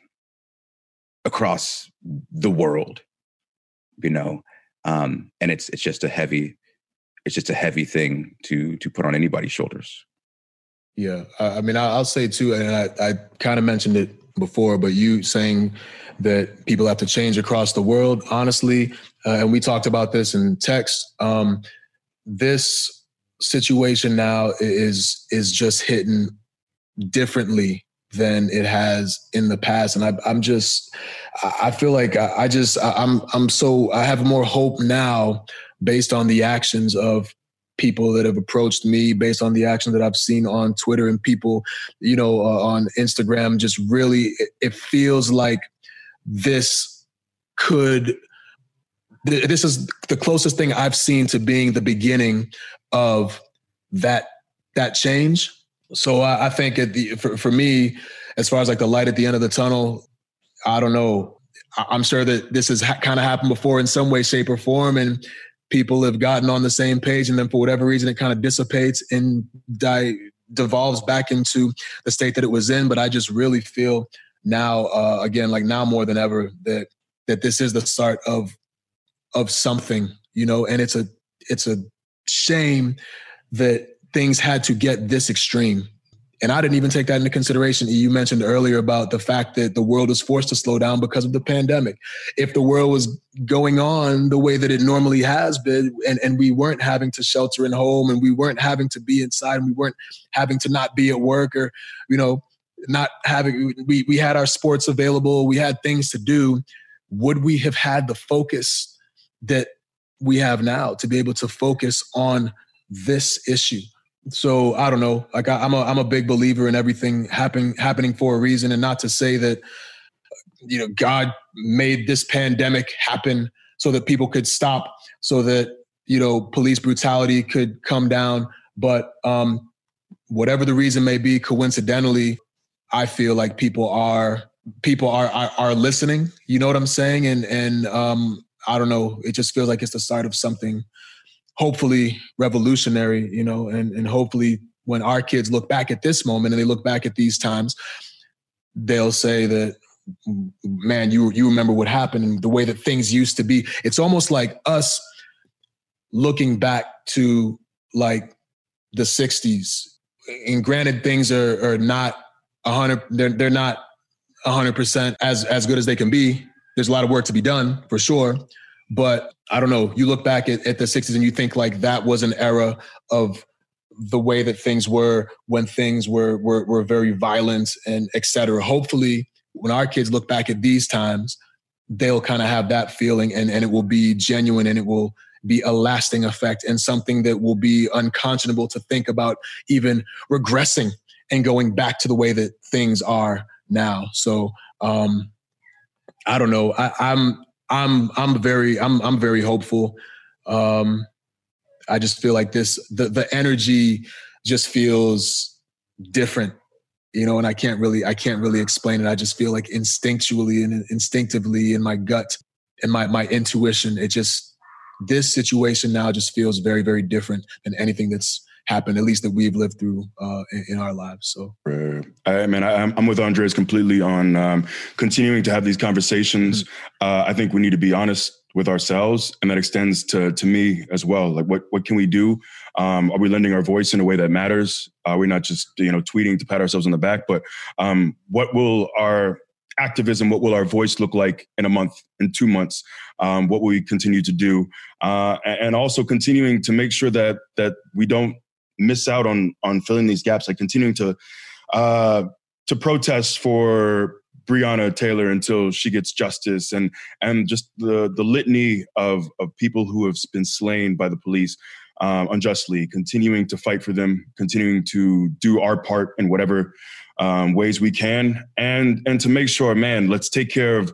across the world, you know. Um, and it's it's just a heavy, it's just a heavy thing to to put on anybody's shoulders. Yeah, I mean, I'll say too, and I, I kind of mentioned it before, but you saying that people have to change across the world, honestly, uh, and we talked about this in text. Um, this situation now is is just hitting differently than it has in the past and I, i'm just i feel like i just i'm i'm so i have more hope now based on the actions of people that have approached me based on the action that I've seen on Twitter and people, you know, uh, on Instagram. Just really, it, it feels like this could. This is the closest thing I've seen to being the beginning of that that change. So I, I think at the for, for me, as far as like the light at the end of the tunnel, I don't know. I'm sure that this has ha- kind of happened before in some way, shape, or form, and people have gotten on the same page, and then for whatever reason, it kind of dissipates and devolves back into the state that it was in. But I just really feel now, uh, again, like now more than ever, that that this is the start of of something, you know, and it's a it's a shame that things had to get this extreme and I didn't even take that into consideration. You mentioned earlier about the fact that the world was forced to slow down because of the pandemic. If the world was going on the way that it normally has been, and, and we weren't having to shelter in home and we weren't having to be inside and we weren't having to not be at work or, you know, not having, we, we had our sports available, we had things to do, would we have had the focus that we have now to be able to focus on this issue? So I don't know. Like I, am a I'm a big believer in everything happening happening for a reason, and not to say that you know God made this pandemic happen so that people could stop, so that you know police brutality could come down. But um, whatever the reason may be, coincidentally, I feel like people are people are are, are listening. You know what I'm saying? And and um, I don't know. It just feels like it's the start of something hopefully revolutionary, you know, and, and hopefully when our kids look back at this moment and they look back at these times, they'll say that, man, you you remember what happened and the way that things used to be. It's almost like us looking back to like the 60s. And granted, things are are not a hundred, they're they're not hundred percent as as good as they can be. There's a lot of work to be done for sure. But I don't know, you look back at, at the 60s and you think like that was an era of the way that things were when things were were, were very violent and etc. Hopefully, when our kids look back at these times, they'll kind of have that feeling and, and it will be genuine and it will be a lasting effect and something that will be unconscionable to think about even regressing and going back to the way that things are now. So um, I don't know. I, I'm I'm I'm very I'm I'm very hopeful. Um, I just feel like this the the energy just feels different, you know, and I can't really I can't really explain it. I just feel like instinctually and instinctively in my gut and my my intuition, it just this situation now just feels very very different than anything that's happened, at least that we've lived through uh, in, in, our lives. So, right. I mean, I, am with Andreas completely on um, continuing to have these conversations. Mm-hmm. Uh, I think we need to be honest with ourselves, and that extends to to me as well. Like, what what can we do? Um, are we lending our voice in a way that matters? Are we not just you know tweeting to pat ourselves on the back? But um, what will our activism, what will our voice look like in a month, in two months? Um, what will we continue to do? Uh, and also continuing to make sure that that we don't miss out on on filling these gaps, like continuing to uh, to protest for Breonna Taylor until she gets justice, and and just the the litany of of people who have been slain by the police um, unjustly, continuing to fight for them, continuing to do our part in whatever um, ways we can, and and to make sure, man, let's take care of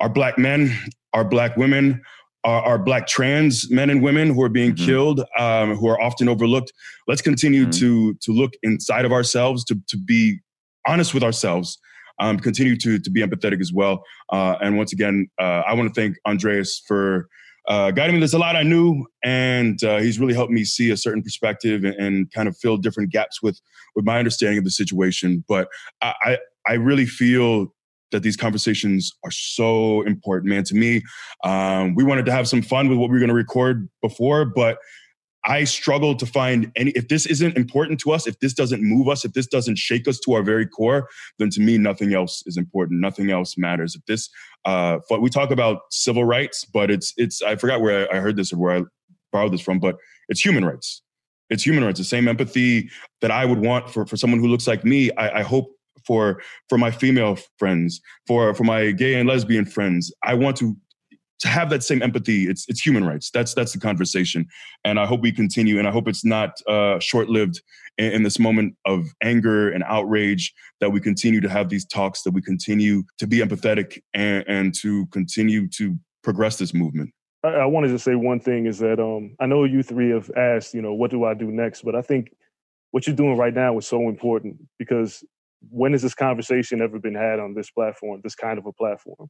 our black men, our black women, our, our, black trans men and women who are being mm-hmm. killed, um, who are often overlooked. Let's continue mm-hmm. to to look inside of ourselves, to to be honest with ourselves, um, continue to to be empathetic as well. Uh, and once again, uh, I want to thank Andreas for. Uh, guiding me, there's a lot I knew, and uh, he's really helped me see a certain perspective and, and, kind of fill different gaps with with my understanding of the situation. But I, I, I really feel that these conversations are so important, man. To me, um, we wanted to have some fun with what we were going to record before, but I struggle to find any. If this isn't important to us, if this doesn't move us, if this doesn't shake us to our very core, then to me, nothing else is important. Nothing else matters. If this, uh, we talk about civil rights, but it's it's. I forgot where I heard this or where I borrowed this from, but it's human rights It's human rights. The same empathy that I would want for, for someone who looks like me. I, I hope for for my female friends, for for my gay and lesbian friends. I want to to have that same empathy. It's it's human rights. That's that's the conversation, and I hope we continue. And I hope it's not uh, short lived in, in, this moment of anger and outrage. That we continue to have these talks. That we continue to be empathetic and, and to continue to progress this movement. I, I wanted to say one thing is that um, I know you three have asked, you know, what do I do next? But I think what you're doing right now is so important because when has this conversation ever been had on this platform, this kind of a platform?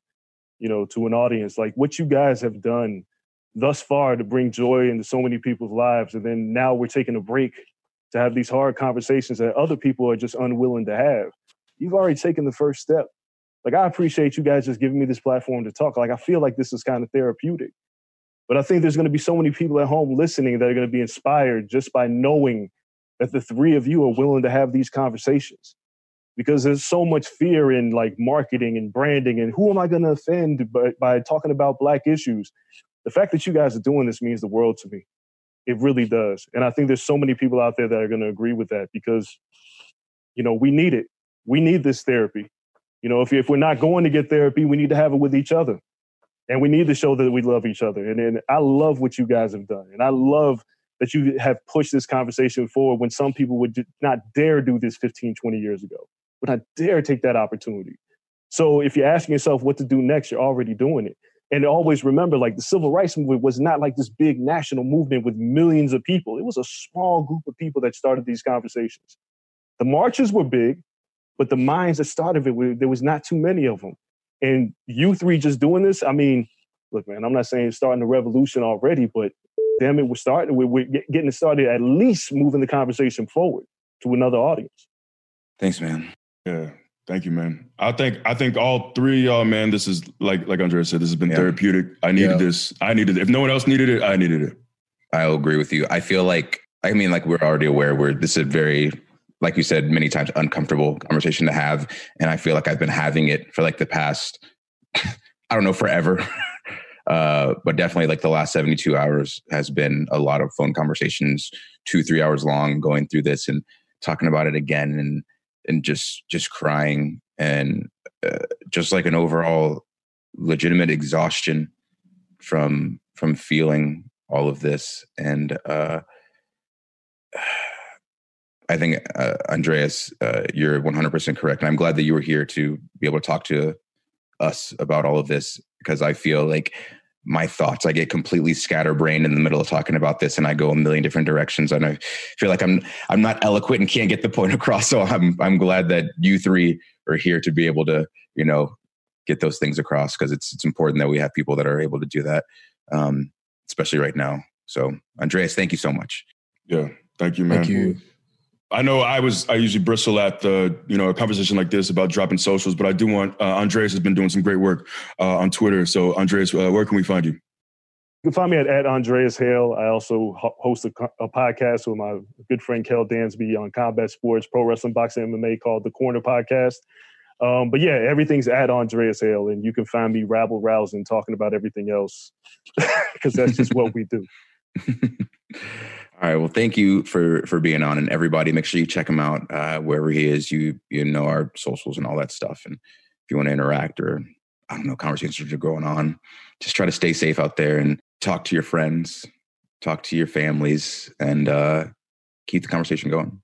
You know, to an audience like what you guys have done thus far to bring joy into so many people's lives, and then now we're taking a break to have these hard conversations that other people are just unwilling to have. You've already taken the first step. Like I appreciate you guys just giving me this platform to talk. Like I feel like this is kind of therapeutic. But I think there's going to be so many people at home listening that are going to be inspired just by knowing that the three of you are willing to have these conversations because there's so much fear in like marketing and branding and who am I going to offend by, by talking about black issues. The fact that you guys are doing this means the world to me. It really does. And I think there's so many people out there that are going to agree with that because, you know, we need it. We need this therapy. You know, if, if we're not going to get therapy, we need to have it with each other. And we need to show that we love each other. And, and I love what you guys have done. And I love that you have pushed this conversation forward when some people would not dare do this 15, 20 years ago would I dare take that opportunity. So if you're asking yourself what to do next, you're already doing it. And always remember, like the civil rights movement was not like this big national movement with millions of people. It was a small group of people that started these conversations. The marches were big, but the minds that started it, there was not too many of them. And you three just doing this, I mean, look, man, I'm not saying starting a revolution already, but damn it, we're starting, we're, getting it started, at least moving the conversation forward to another audience. Thanks, man. Yeah. Thank you, man. I think I think all three y'all, man. This is like like Andrea said. This has been yeah. therapeutic. I needed yeah. this. I needed it. If no one else needed it, I needed it. I'll agree with you. I feel like I mean, like we're already aware. We're this is a very, like you said many times, uncomfortable conversation to have, and I feel like I've been having it for like the past, *laughs* I don't know, forever. *laughs* uh, but definitely like the last 72 hours has been a lot of phone conversations, two, three hours long, going through this and talking about it again. And and just just crying and uh, just like an overall legitimate exhaustion from from feeling all of this. And uh *sighs* I think uh, Andreas, uh, you're 100% correct, and I'm glad that you were here to be able to talk to us about all of this because I feel like my thoughts. I get completely scatterbrained in the middle of talking about this, and I go a million different directions. And I feel like I'm I'm not eloquent and can't get the point *laughs* across. So I'm I'm glad that you three are here to be able to you know get those things across because it's it's important that we have people that are able to do that, um, especially right now. So Andreas, thank you so much. Yeah, thank you, man. Thank you. I know I was I usually bristle at the you know a conversation like this about dropping socials, but I do want uh, Andreas has been doing some great work uh, on Twitter. So Andreas, uh, where can we find you? You can find me at, at Andreas Hale. I also host a, a, podcast with my good friend Kel Dansby on combat sports, pro wrestling, boxing, MMA called the Corner Podcast. Um, but yeah, everything's at Andreas Hale, and you can find me rabble rousing, talking about everything else, *laughs* because that's just what we do. *laughs* All right. Well, thank you for for being on, and everybody, make sure you check him out uh, wherever he is. You you know our socials and all that stuff, and if you want to interact or I don't know conversations are going on, just try to stay safe out there and talk to your friends, talk to your families, and uh, keep the conversation going.